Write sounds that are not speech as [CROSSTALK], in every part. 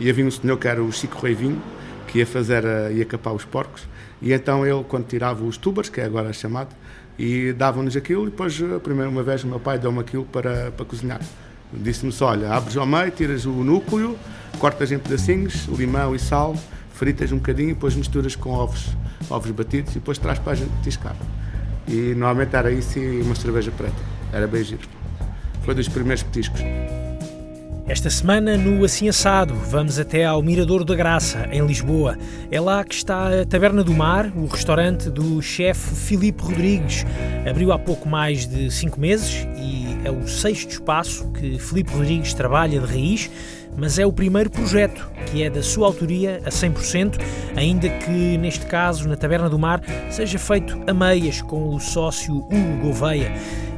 E havia um senhor que era o Chico Reivinho, que ia fazer, a, ia capar os porcos, e então ele, quando tirava os tubers, que é agora chamado, e davam-nos aquilo, e depois, a primeira uma vez, o meu pai deu-me aquilo para, para cozinhar. Disse-me só, olha, abres ao meio, tiras o núcleo, cortas em pedacinhos, limão e sal, fritas um bocadinho, e depois misturas com ovos, ovos batidos, e depois traz para a gente tiscar. E normalmente era isso e uma cerveja preta. Era bem giro. Foi dos primeiros petiscos. Esta semana, no Assim Assado, vamos até ao Mirador da Graça, em Lisboa. É lá que está a Taberna do Mar, o restaurante do chefe Filipe Rodrigues. Abriu há pouco mais de cinco meses e é o sexto espaço que Filipe Rodrigues trabalha de raiz, mas é o primeiro projeto que é da sua autoria a 100%, ainda que neste caso, na Taberna do Mar, seja feito a meias com o sócio Hugo Gouveia.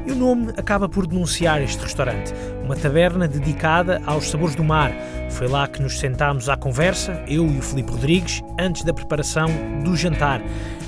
E o nome acaba por denunciar este restaurante, uma taberna dedicada aos sabores do mar. Foi lá que nos sentámos à conversa, eu e o Filipe Rodrigues, antes da preparação do jantar.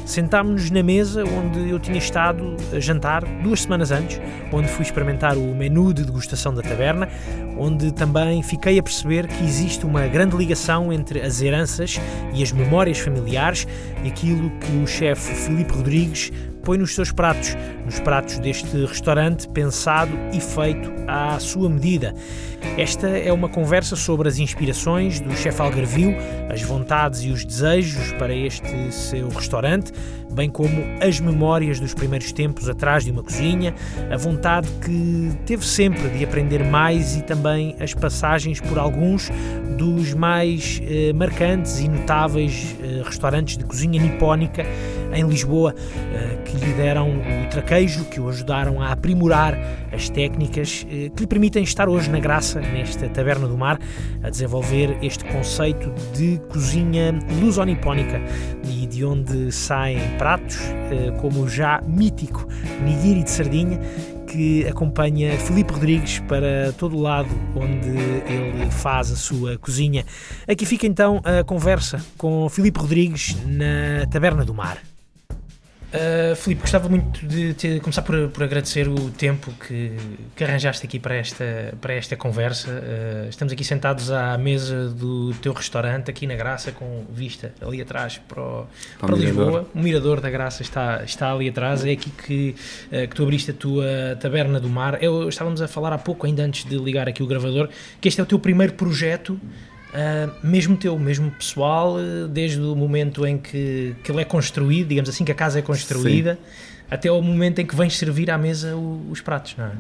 Sentámos-nos na mesa onde eu tinha estado a jantar duas semanas antes, onde fui experimentar o menu de degustação da taberna, onde também fiquei a perceber que existe uma grande ligação entre as heranças e as memórias familiares e aquilo que o chefe Filipe Rodrigues põe nos seus pratos, nos pratos deste restaurante pensado e feito à sua medida. Esta é uma conversa sobre as inspirações do chefe Algarvio, as vontades e os desejos para este seu restaurante, bem como as memórias dos primeiros tempos atrás de uma cozinha, a vontade que teve sempre de aprender mais e também as passagens por alguns dos mais eh, marcantes e notáveis eh, restaurantes de cozinha nipónica em Lisboa, eh, que lhe deram o traquejo, que o ajudaram a aprimorar as técnicas eh, que lhe permitem estar hoje na graça, nesta Taberna do Mar, a desenvolver este conceito de cozinha lusonipónica e de onde saem pratos eh, como o já mítico nigiri de sardinha, que acompanha Filipe Rodrigues para todo o lado onde ele faz a sua cozinha. Aqui fica então a conversa com Filipe Rodrigues na Taberna do Mar. Uh, Filipe, gostava muito de te, começar por, por, agradecer o tempo que, que, arranjaste aqui para esta, para esta conversa. Uh, estamos aqui sentados à mesa do teu restaurante, aqui na Graça, com vista ali atrás para, o, para, para Lisboa. O Mirador da Graça está, está ali atrás. É aqui que, uh, que tu abriste a tua Taberna do Mar. Eu, estávamos a falar há pouco, ainda antes de ligar aqui o gravador, que este é o teu primeiro projeto Uh, mesmo teu, mesmo pessoal, uh, desde o momento em que, que ele é construído, digamos assim, que a casa é construída, Sim. até o momento em que vens servir à mesa o, os pratos, não é?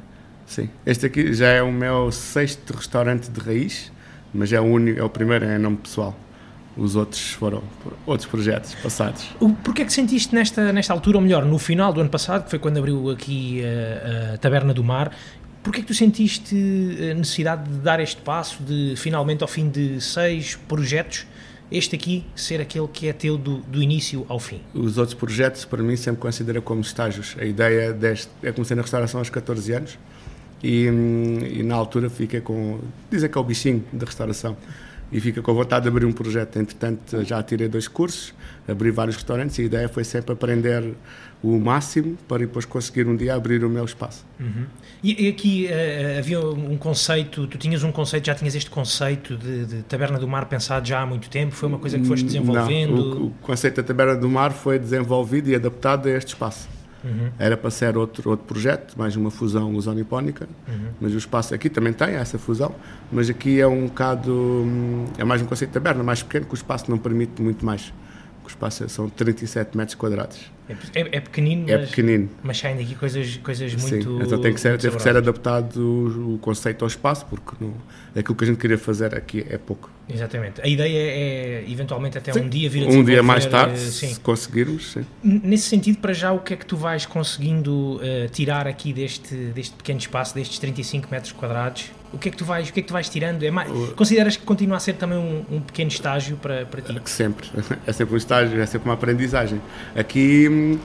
Sim, este aqui já é o meu sexto restaurante de raiz, mas é o, único, é o primeiro em nome pessoal. Os outros foram outros projetos passados. Porquê é que sentiste nesta, nesta altura, ou melhor, no final do ano passado, que foi quando abriu aqui a, a Taberna do Mar, Porquê é que tu sentiste a necessidade de dar este passo, de finalmente ao fim de seis projetos, este aqui ser aquele que é teu do, do início ao fim? Os outros projetos, para mim, sempre considero como estágios. A ideia deste, é comecei na restauração aos 14 anos e, e na altura fiquei com, dizem que é o bichinho da restauração e fica com vontade de abrir um projeto. Entretanto, já tirei dois cursos, abri vários restaurantes e a ideia foi sempre aprender o máximo para depois conseguir um dia abrir o meu espaço. Uhum. E, e, aqui uh, havia um conceito, tu tinhas um conceito, já tinhas este conceito de, de, Taberna do Mar pensado já há muito tempo? Foi uma coisa que foste desenvolvendo? Não, o, o conceito da Taberna do Mar foi desenvolvido e adaptado a este espaço. Uhum. Era para ser outro, outro projeto, mais uma fusão lusonipónica, uhum. mas o espaço aqui também tem essa fusão, mas aqui é um bocado, hum, é mais um conceito de taberna, mais pequeno, que o espaço não permite muito mais. O espaço são 37 metros quadrados. É, é, é pequenino, é mas, pequenino. mas saem daqui coisas, coisas muito. Sim, então tem que ser, teve que ser adaptado o, o, conceito ao espaço, porque não, aquilo que a gente queria fazer aqui é pouco. Exatamente. A ideia é, é eventualmente até sim. um dia vir a Um dia mais tarde, uh, se conseguirmos. Sim. Nesse sentido, para já, o que é que tu vais conseguindo uh, tirar aqui deste, deste pequeno espaço, destes 35 metros quadrados? O que é que tu vais, o que é que tu vais tirando? É mais, consideras que continua a ser também um, um pequeno estágio para, para ti? Sempre. [LAUGHS] É sempre um estágio, é sempre uma aprendizagem. Aqui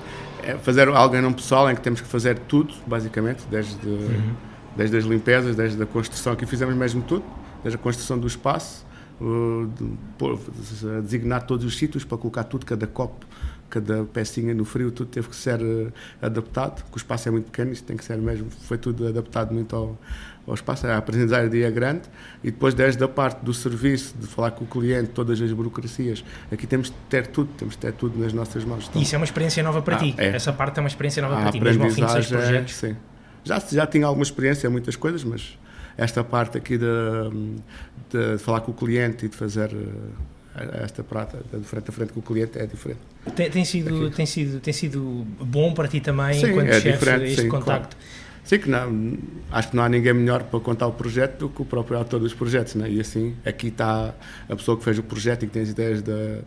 é fazer algo não pessoal em que temos que fazer tudo, basicamente, desde, uhum. desde as limpezas, desde a construção. Aqui fizemos mesmo tudo, desde a construção do espaço, de, designar todos os sítios para colocar tudo, cada copo, cada pecinha no frio, tudo teve que ser uh, adaptado, porque o espaço é muito pequeno, isto tem que ser mesmo, foi tudo adaptado muito ao, ao espaço, a aprendizagem é grande e depois desde a parte do serviço, de falar com o cliente, todas as burocracias, aqui temos de ter tudo, temos de ter tudo nas nossas mãos. Então, Isso é uma experiência nova para ah, ti, é. essa parte é uma experiência nova a para ti, mesmo ao fim de seis projetos. Sim. Já, já tinha alguma experiência em muitas coisas, mas esta parte aqui de, de falar com o cliente e de fazer eh, esta prata de frente a frente com o cliente é diferente. Tem, tem sido, tem, sido, tem sido bom para ti também, sim, enquanto é chefe, este sim, contacto? Claro. Sim, que não, acho que não há ninguém melhor para contar o projeto do que o próprio autor dos projetos, né? e assim, aqui está a pessoa que fez o projeto e que tem as ideias da,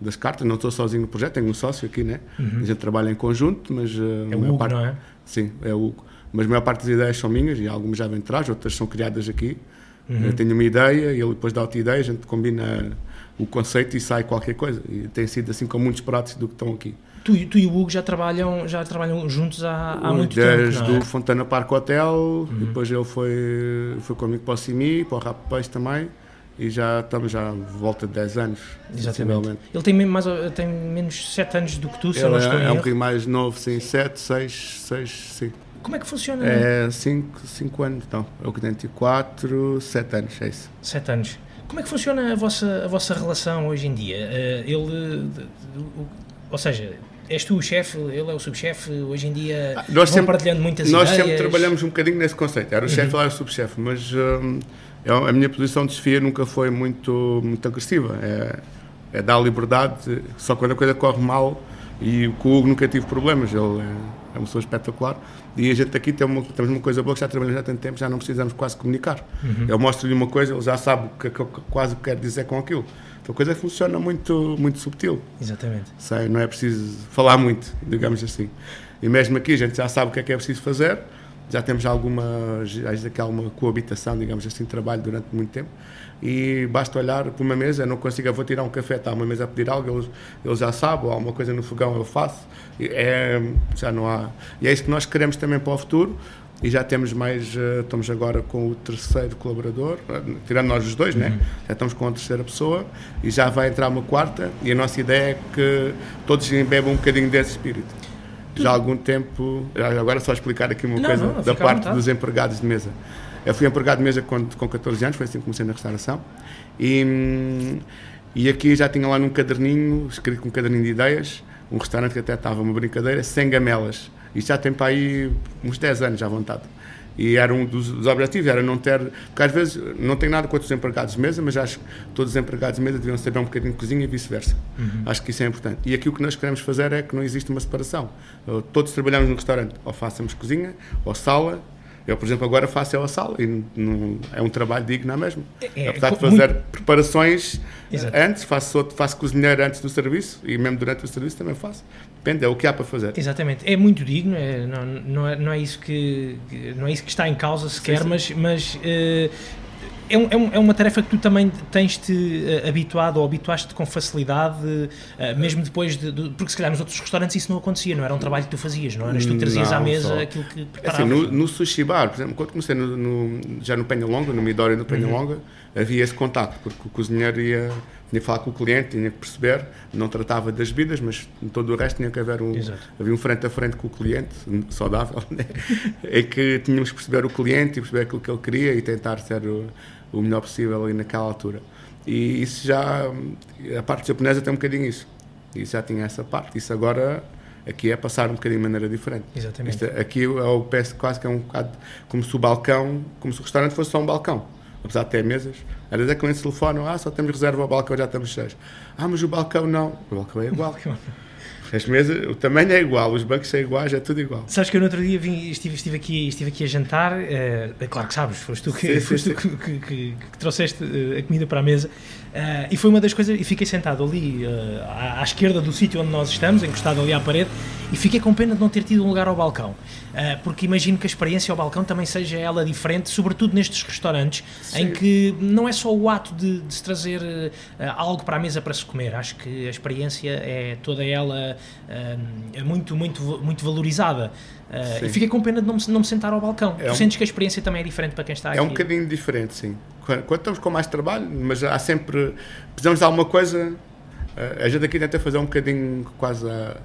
das cartas, não estou sozinho no projeto, tenho um sócio aqui, né? Uhum. a gente trabalha em conjunto, mas... Eh, é o Hugo, parte, não é? Sim, é o Hugo. Mas a maior parte das ideias são minhas e algumas já vêm de trás, outras são criadas aqui. Uhum. Eu tenho uma ideia e ele depois dá outra ideia, a gente combina o conceito e sai qualquer coisa. E tem sido assim com muitos pratos do que estão aqui. Tu, tu e o Hugo já trabalham, já trabalham juntos há, há muito Desde tempo, Desde o Fontana Park Hotel, uhum. depois ele foi, foi comigo para o Simi, para o Rap Peixe também, e já estamos já volta de 10 anos, Exatamente. Ele tem, mais, tem menos 7 anos do que tu, se ele eu não estou é, é um bocadinho mais novo, sim, 7, 6, 6, sim. Como é que funciona? É 5 anos, então. Eu que tenho 4, 7 anos, é isso. 7 anos. Como é que funciona a vossa, a vossa relação hoje em dia? Uh, ele, ou seja, és tu o chefe, ele é o subchefe, hoje em dia ah, nós sempre, partilhando muitas nós ideias. Nós sempre trabalhamos um bocadinho nesse conceito, era o chefe, uhum. lá era o subchefe, mas hum, é a minha posição de chefia nunca foi muito, muito agressiva, é, é dar liberdade, só quando a coisa corre mal, e com o Hugo nunca tive problemas, ele é, é uma pessoa espetacular, e a gente aqui tem uma, temos uma coisa boa que já trabalhamos há tanto tempo, já não precisamos quase comunicar. Uhum. Eu mostro-lhe uma coisa, ele já sabe o que, que, quase o que quer dizer com aquilo. Então a coisa funciona muito, muito subtil. Exatamente. Sei, não é preciso falar muito, digamos assim. E mesmo aqui a gente já sabe o que é que é preciso fazer, já temos alguma, alguma coabitação, digamos assim, de trabalho durante muito tempo. E basta olhar para uma mesa, eu não consigo, eu vou tirar um café, está uma mesa a pedir algo, eles já sabem, ou alguma coisa no fogão eu faço. É, já não há. E é isso que nós queremos também para o futuro e já temos mais, uh, estamos agora com o terceiro colaborador, uh, tirando nós os dois, né? uhum. né? já estamos com a terceira pessoa e já vai entrar uma quarta e a nossa ideia é que todos embebam um bocadinho desse espírito. Já há algum tempo, agora só explicar aqui uma não, coisa não, da parte dos empregados de mesa. Eu fui empregado de mesa com, com 14 anos, foi assim que comecei na restauração e, e aqui já tinha lá num caderninho, escrito com um caderninho de ideias, um restaurante que até estava uma brincadeira, sem gamelas isto já tem para aí uns 10 anos à vontade. E era um dos, dos, objetivos, era não ter. Porque às vezes não tem nada contra os empregados de mesa, mas acho que todos os empregados de mesa deviam saber um bocadinho de cozinha e vice-versa. Uhum. Acho que isso é importante. E aqui o que nós queremos fazer é que não existe uma separação. Todos trabalhamos num restaurante, ou façamos cozinha, ou sala, eu, por exemplo, agora faço a sala e não, é um trabalho digno na mesma. É, é, Apesar de fazer muito... preparações Exato. antes, faço, faço cozinheiro antes do serviço e mesmo durante o serviço também faço. Depende, é o que há para fazer. Exatamente, é muito digno, é, não, não, é, não, é isso que, não é isso que está em causa sequer, sim, sim. mas, mas uh, é, um, é, uma tarefa que tu também tens-te uh, habituado ou habituaste-te com facilidade, uh, mesmo depois de, de, Porque se calhar nos outros restaurantes isso não acontecia, não era um trabalho que tu fazias, não eras tu que trazias não, à mesa só. aquilo que preparavas. É assim, no, no, sushi bar, por exemplo, quando comecei no, no, já no Penha Longa, no Midori no Penha uhum. Havia esse contato, porque o cozinheiro ia, tinha que falar com o cliente, tinha que perceber, não tratava das bebidas, mas todo o resto tinha que haver um, havia um frente a frente com o cliente, saudável, [LAUGHS] né? é que tínhamos que perceber o cliente e perceber aquilo que ele queria e tentar ser o, o melhor possível ali naquela altura. E isso já, a parte japonesa tem um bocadinho isso. Isso já tinha essa parte. Isso agora, aqui é passar um bocadinho de maneira diferente. Exatamente. Isto, aqui eu peço quase que é um bocado como se o balcão, como se o restaurante fosse só um balcão. Apesar de ter mesas. Às vezes é clientes telefonam, ah, só temos reserva ao balcão, já estamos cheios. Ah, mas o balcão não. O balcão é igual. [LAUGHS] As mesas, o tamanho é igual, os bancos são iguais, é tudo igual. Sabes que eu no outro dia vim, estive, estive, aqui, estive aqui a jantar, é, é claro que sabes, foste tu que, sim, foste sim, tu que, que, que, que, trouxeste eh, a comida para a mesa. Uh, e foi uma das coisas, e fiquei sentado ali uh, à, à, esquerda do sítio onde nós estamos, encostado ali à parede, e fiquei com pena de não ter tido um lugar ao balcão, uh, porque imagino que a experiência ao balcão também seja ela diferente, sobretudo nestes restaurantes, Sim. em que não é só o ato de, de se trazer algo para a mesa para se comer, acho que a experiência é toda ela muito, muito, muito valorizada. Uh, e fiquei com pena de não me, não me sentar ao balcão. É tu um, sentes que a experiência também é diferente para quem está aqui? É um bocadinho diferente, sim. Quando, quando, estamos com mais trabalho, mas há sempre. Precisamos de alguma coisa. a gente aqui tenta fazer um bocadinho quase a,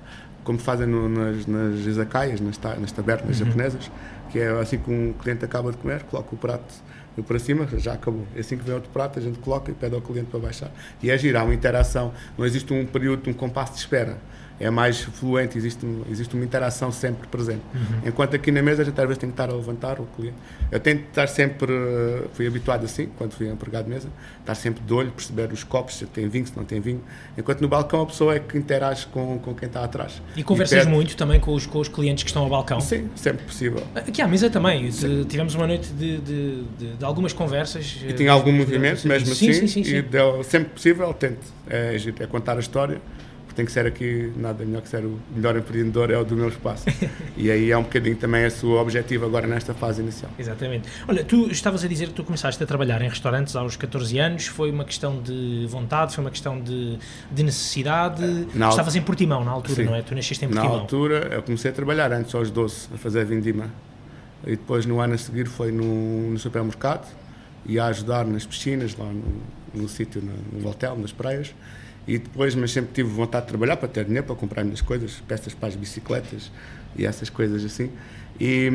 como fazem no, nas, nas izakayas, nas, nas tabernas uhum. japonesas, que é assim que um cliente acaba de comer, coloca o prato para cima, já acabou. É assim que vem outro prato, a gente coloca e pede ao cliente para baixar. E é girar, uma interação. Não existe um período, um compasso de espera é mais fluente, existe, existe uma interação sempre presente. Uhum. Enquanto aqui na mesa a gente às vezes tem que estar a levantar o cliente. Eu tento estar sempre, fui habituado assim, quando fui empregado de mesa, estar sempre de olho, perceber os copos, se tem vinho, se não tem vinho. Enquanto no balcão a pessoa é que interage com, com quem está atrás. E conversas e muito também com os, com os clientes que estão ao balcão? Sim, sempre possível. Aqui à mesa também, sim. tivemos uma noite de, de, de, de, algumas conversas. E tinha algum movimento, mesmo sim, assim, sim, sim, e deu, sempre possível, tento, é, é contar a história tem que ser aqui nada melhor que ser o melhor empreendedor é o do meu espaço. e aí é um bocadinho também a sua objetivo agora nesta fase inicial. Exatamente. Olha, tu estavas a dizer que tu começaste a trabalhar em restaurantes aos 14 anos, foi uma questão de vontade, foi uma questão de, de necessidade. Na estavas em Portimão na altura, sim. não é? Tu nasceste em Portimão. Na altura, eu comecei a trabalhar antes aos 12, a fazer vindima. E depois no ano a seguir foi no, no supermercado e a ajudar nas piscinas, lá no, no sítio, no, no hotel, nas praias. E depois, mas sempre tive vontade de trabalhar para ter dinheiro para comprar minhas coisas, peças para as bicicletas e essas coisas assim. E,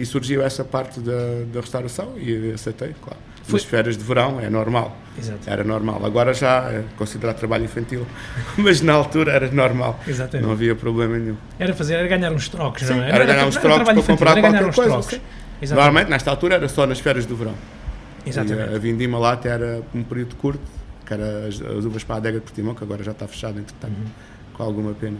e surgiu essa parte da, da restauração e aceitei, claro. Foi. Nas férias de verão é normal. Exato. Era normal. Agora já é considerado trabalho infantil, [LAUGHS] mas na altura era normal. Exatamente. Não havia problema nenhum. Era fazer, era ganhar uns trocos, Sim, não é? Era, era ganhar uns trocos para comprar qualquer coisa. Normalmente, nesta altura, era só nas férias do verão. Exatamente. E a vindima lá até era um período curto que era as, as uvas para a adega de Portimão, que agora já está fechado, entretanto, uhum. com alguma pena.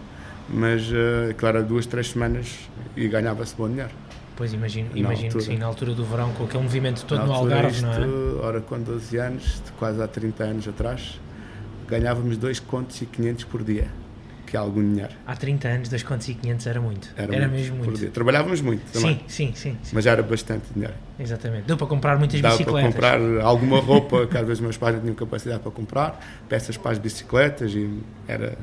Mas, uh, claro, duas, três semanas e ganhava-se bom dinheiro. Pois imagino, imagino que sim, na altura do verão, com aquele movimento todo no Algarve, isto, não é? Ora, com 12 anos, quase há 30 anos atrás, ganhávamos 2 contos e 500 por dia que algum dinheiro. Há 30 anos, 2 contos e 500 era muito. Era, era muito, mesmo muito. Trabalhávamos muito também. Sim, sim, sim, sim, Mas era bastante dinheiro. Exatamente. Deu para comprar muitas Dava bicicletas. para comprar alguma roupa que às vezes meus pais não tinham capacidade para comprar, peças para as bicicletas e era,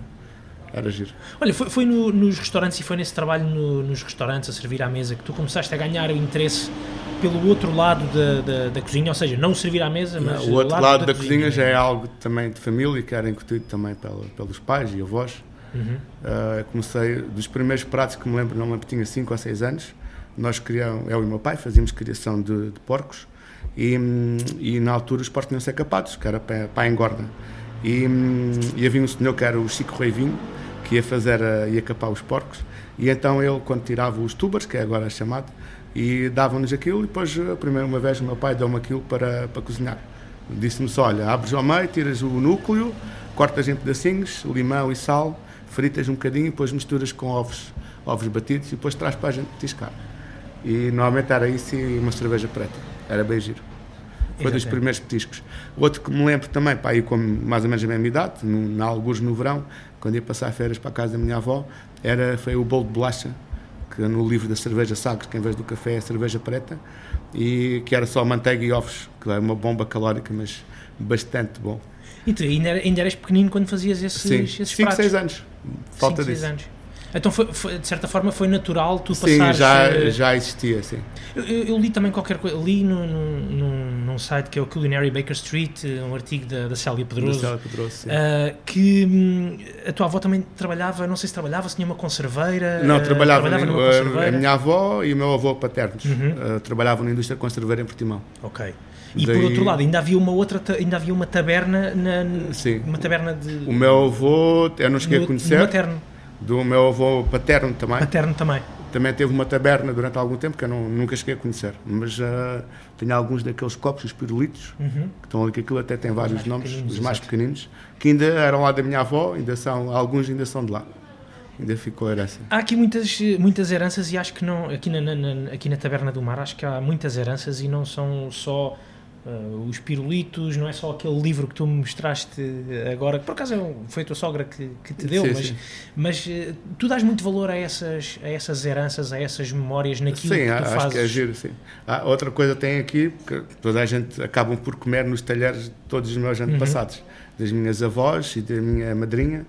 era giro. Olha, foi, foi no, nos restaurantes e foi nesse trabalho no, nos restaurantes a servir à mesa que tu começaste a ganhar o interesse pelo outro lado da, da, da cozinha, ou seja, não servir à mesa, mas não, o outro lado, lado da, da, cozinha, já é algo também de família que era incutido também pela, pelos pais e avós. Uhum. Uh, comecei, dos primeiros pratos que me lembro, não me lembro, tinha 5 ou 6 anos, nós criamos, eu e o meu pai, fazíamos criação de, de porcos e, e, na altura os porcos tinham ser capados, que era para, para a engorda. E, e, havia um senhor que era o Chico Reivinho, que ia fazer, a, ia capar os porcos, e então ele, quando tirava os tubers, que é agora chamado, e dava-nos aquilo, e depois, a primeira uma vez, o meu pai deu-me aquilo para, para cozinhar. Disse-me só: olha, abres ao meio, tiras o núcleo, cortas em pedacinhos, limão e sal, fritas um bocadinho, depois misturas com ovos, ovos batidos e depois traz para a gente petiscar. E normalmente era isso e uma cerveja preta. Era bem giro. Foi dos primeiros petiscos. Outro que me lembro também, pá, aí com mais ou menos a mesma idade, na alguns no verão, quando ia passar férias para a casa da minha avó, era, foi o bolo de bolacha, que no livro da cerveja Sagres, que em vez do café é cerveja preta, e que era só manteiga e ovos, que é uma bomba calórica, mas bastante bom. E tu ainda, ainda eras pequenino quando fazias esses, Sim, esses 5, 6 anos. Falta cinco, disso. anos. Então, foi, foi, de certa forma, foi natural tu sim, passares... Sim, já, uh, já existia, sim. Eu, eu, li também qualquer coisa, li num, num, num site que é o Culinary Baker Street, um artigo da, da Célia Pedroso, da Célia Pedroso uh, que hum, a tua avó também trabalhava, não sei se trabalhava, se tinha uma conserveira... Não, trabalhava, trabalhava numa conserveira. A minha avó e o meu avô paternos uhum. uh, trabalhavam na indústria conserveira em Portimão. Ok. E Daí... por outro lado, ainda havia uma outra, ainda havia uma taberna na, Sim. uma taberna de O meu avô, eu não cheguei no, a conhecer. Materno. Do meu avô paterno também. Paterno também. Também teve uma taberna durante algum tempo que eu não, nunca cheguei a conhecer, mas uh, tenho alguns daqueles copos, os pirulitos, uhum. que estão ali, que aquilo até tem vários os nomes, os mais pequeninos, que ainda eram lá da minha avó, ainda são, alguns ainda são de lá ainda ficou herança. Há aqui muitas, muitas heranças e acho que não, aqui na, na, aqui na Taberna do Mar, acho que há muitas heranças e não são só Uh, os pirulitos, não é só aquele livro que tu me mostraste agora, que por acaso é foi a tua sogra que, que te deu, sim, mas, sim. mas uh, tu dás muito valor a essas, a essas heranças, a essas memórias naquilo sim, que tu acho fazes. que é giro, sim. Ah, outra coisa tem aqui, que toda a gente acabam por comer nos talheres de todos os meus antepassados, uhum. das minhas avós e da minha madrinha,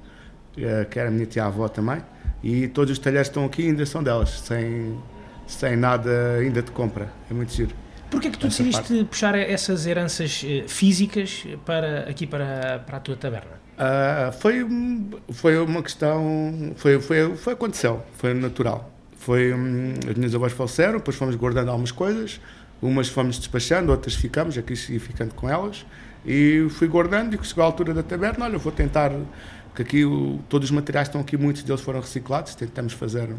uh, que era a minha tia-avó também, e todos os talheres que estão aqui ainda são delas, sem, sem nada ainda de compra. É muito giro. Porquê é que tu decidiste parte. puxar essas heranças eh, físicas para, aqui para, para a tua taberna? Uh, foi, foi uma questão, foi, foi, foi aconteceu, foi natural. Foi, um, as minhas avós faleceram, depois fomos guardando algumas coisas, umas fomos despachando, outras ficamos, aqui segui ficando com elas, e fui guardando, e chegou a altura da taberna, olha, vou tentar, que aqui o, todos os materiais estão aqui, muitos deles foram reciclados, tentamos fazer,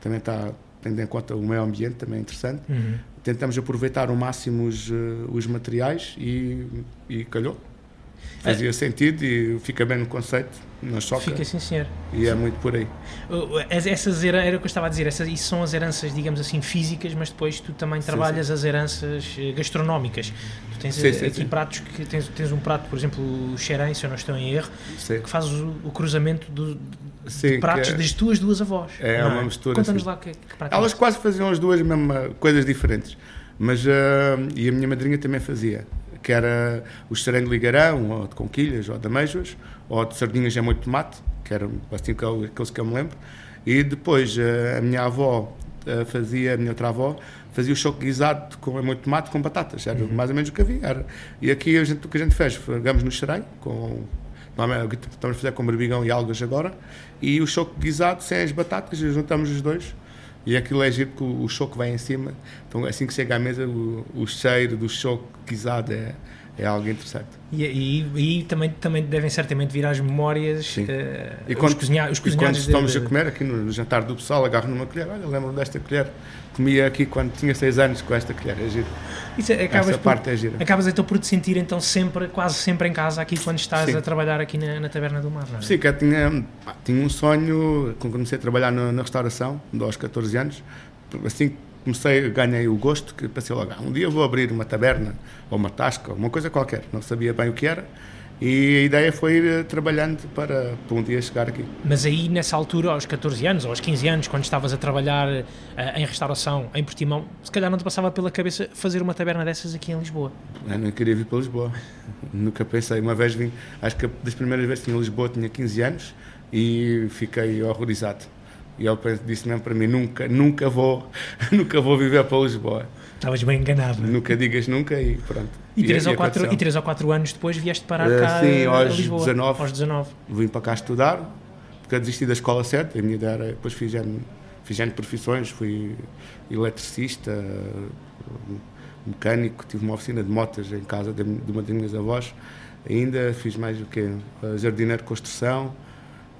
também está, tendo em conta o meio ambiente, também é interessante, uhum. Tentamos aproveitar ao máximo os, eh, os materiais e, e calhou fazia é. sentido e fica bem no conceito, não choca. Fica sim, senhor. E é muito por aí. Essas era o que eu estava a dizer, essas, isso são as heranças, digamos assim, físicas, mas depois tu também trabalhas sim, sim. as heranças eh, gastronómicas. Tu tens sim, aqui sim, pratos que tens, tens um prato, por exemplo, o xerém, se eu não estou em erro, que faz o, o cruzamento do, de pratos é, das tuas duas avós. É, é uma mistura. Conta-nos lá que, que prato Elas é quase faziam as duas mesmo coisas diferentes. Mas, uh, e a minha madrinha também fazia que era o xerém de ligarão, ou de conquilhas, ou de ameijoas, ou de sardinhas em molho de tomate, que eram assim aqueles que eu me lembro. E depois eh, a minha avó eh, fazia, a minha outra avó, fazia o choque guisado com molho de tomate com batatas, era uhum. mais ou menos o que havia. Era. E aqui a gente, o que a gente fez, pegamos no xerém, com estamos a fazer com berbigão e algas agora, e o choque guisado sem as batatas, juntamos os dois e aquilo é giro porque o, choque vai em cima, então assim que chega à mesa, o, o cheiro do choque guisado é, é algo interessante. E, e, e, também, também devem certamente vir às memórias. Uh, e quando, os, cozinha, os cozinhados. E quando estamos de... a comer aqui no, jantar do pessoal, agarro numa colher, olha, lembro desta colher, comia aqui quando tinha 6 anos com esta colher, é giro. Isso, é, acabas Essa por, parte é gira. Acabas então por te sentir então sempre, quase sempre em casa aqui quando estás Sim. a trabalhar aqui na, na, Taberna do Mar, não é? Sim, que eu tinha, tinha um sonho, quando comecei a trabalhar na, na restauração, aos 14 anos, assim comecei, ganhei o gosto, que pensei logo, ah, um dia vou abrir uma taberna, ou uma tasca, ou uma coisa qualquer, não sabia bem o que era, e a ideia foi ir eh, trabalhando para, para um dia chegar aqui. Mas aí, nessa altura, aos 14 anos ou aos 15 anos, quando estavas a trabalhar uh, em restauração em Portimão, se calhar não te passava pela cabeça fazer uma taberna dessas aqui em Lisboa? Eu não queria vir para Lisboa. [LAUGHS] Nunca pensei. Uma vez vim, acho que das primeiras vezes que vim a Lisboa tinha 15 anos e fiquei horrorizado. E ele disse mesmo para mim: nunca, nunca vou, [LAUGHS] nunca vou viver para Lisboa. Estavas bem enganado. Nunca digas nunca e pronto. E, e três, ou quatro, e três ou quatro anos depois vieste parar uh, cá sim, aos a Lisboa? 19, aos 19. Vim para cá estudar, porque eu desisti da escola certa, a minha ideia era, depois fiz fiz profissões, fui eletricista, mecânico, tive uma oficina de motas em casa de, de uma das minhas avós, ainda fiz mais o quê? Jardineiro de construção,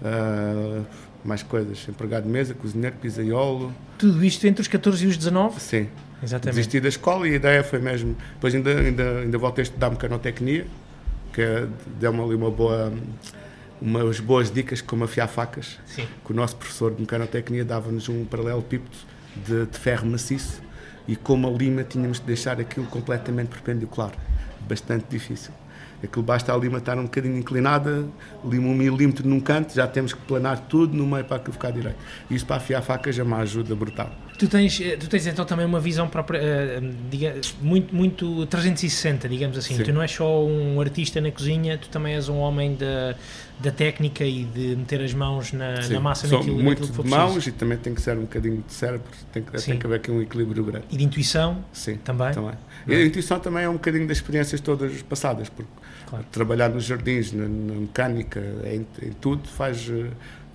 uh, mais coisas, empregado de mesa, cozinheiro, pizzaiolo. Tudo isto entre os 14 e os 19? Sim. Exatamente. Desisti da escola e a ideia foi mesmo. Depois ainda, ainda, ainda voltei a estudar mecanotecnia, que deu-me ali uma boa, umas boas dicas como afiar facas. Sim. Que o nosso professor de mecanotecnia dava-nos um paralelepípedo de, de ferro maciço e com a lima tínhamos de deixar aquilo completamente perpendicular. Bastante difícil. Aquilo basta a lima estar um bocadinho inclinada, lima um milímetro num canto, já temos que planar tudo no meio para aquilo ficar direito. Isso para afiar facas é uma ajuda brutal. Tu tens, eh, tu tens então também uma visão própria, uh, diga, muito, muito 360, digamos assim. Sim. Tu não és só um artista na cozinha, tu também és um homem da, da técnica e de meter as mãos na, na massa Sou naquilo, muito naquilo de mãos e também tem que ser um bocadinho de cérebro, tem que, tem que haver aqui um equilíbrio grande. E de intuição Sim, também? também. E a intuição também é um bocadinho das experiências todas passadas, porque claro. trabalhar nos jardins, na, na mecânica, em, em tudo, faz,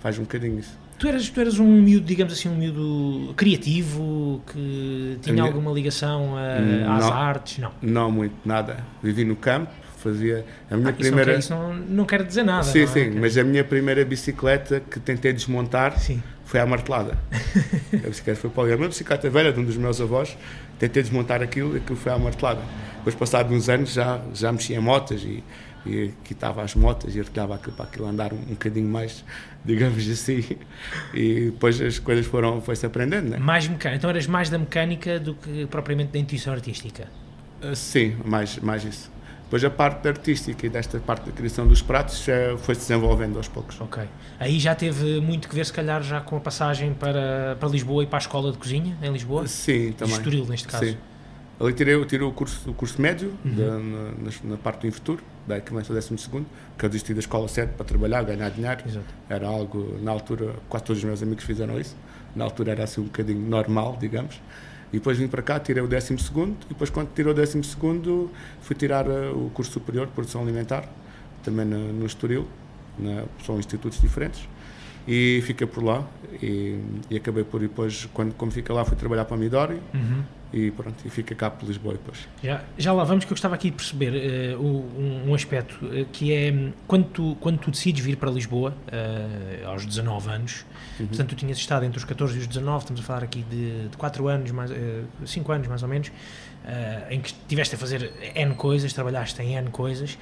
faz um bocadinho isso. Tu eras, tu eras um miúdo, digamos assim, um miúdo criativo, que tinha minha... alguma ligação a, não, às artes? Não. Não muito, nada. Vivi no campo, fazia a minha ah, primeira. Isso, não, isso não, não quer dizer nada. Sim, é? sim, mas a minha primeira bicicleta que tentei desmontar sim. foi a martelada. [LAUGHS] a bicicleta foi para o uma bicicleta velha de um dos meus avós, tentei desmontar aquilo e aquilo foi a martelada. Depois, passados uns anos, já, já mexia em motas e e quitava as motas e artilhava aquilo para aquilo andar um, um bocadinho mais, [LAUGHS] digamos assim, e depois as coisas foram, foi-se aprendendo, né? Mais mecânica, então eras mais da mecânica do que propriamente da intuição artística? Uh, sim, mais, mais isso. Depois a parte artística e desta parte da criação dos pratos foi-se desenvolvendo aos poucos. Ok. Aí já teve muito que ver, se calhar, já com a passagem para, para Lisboa e para a escola de cozinha em Lisboa? Sim, também. Estoril, neste caso. Sim Ali tirei, tirei o, curso, o curso médio, uhum. da, na, na, parte do Infuturo, daí começa o 12 segundo, que eu desisti da escola cedo para trabalhar, ganhar dinheiro. Exato. Era algo, na altura, quase todos os meus amigos fizeram isso. Na altura era assim um bocadinho normal, digamos. E depois vim para cá, tirei o 12 segundo, e depois quando tirei o 12 segundo, fui tirar uh, o curso superior de produção alimentar, também no, no Estoril, na, são institutos diferentes e fiquei por lá e, e, acabei por depois quando como fica lá fui trabalhar para a Midori uhum. e pronto e fica cá por Lisboa depois já, já lá vamos que eu gostava aqui de perceber uh, um, um, aspecto uh, que é quando tu, quando tu decides vir para Lisboa uh, aos 19 anos uhum. portanto tu tinhas estado entre os 14 e os 19 estamos a falar aqui de, de 4 anos mais, 5 anos mais ou menos em que estiveste a fazer N coisas trabalhaste em N coisas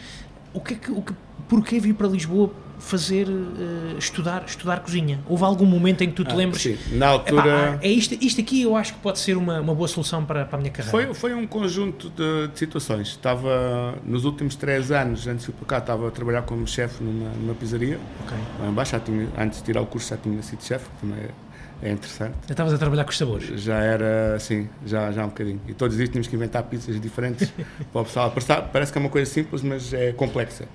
o que é que, o que porquê vir para Lisboa fazer uh, estudar estudar cozinha? Houve algum momento em que tu te ah, lembres? sim. na altura Epá, é isto, isto aqui eu acho que pode ser uma, uma boa solução para, para a minha carreira. Foi, foi um conjunto de, de situações. Estava nos últimos três anos antes de ir para cá estava a trabalhar como chefe numa, numa pizzaria. Okay. lá embaixo já tinha, antes de tirar o curso já tinha sido chefe também é, é interessante. Já estavas a trabalhar com os sabores? Já era, sim, já, já um bocadinho. E todos os dias tínhamos que inventar pizzas diferentes [LAUGHS] para o pessoal. Parece que é uma coisa simples, mas é complexa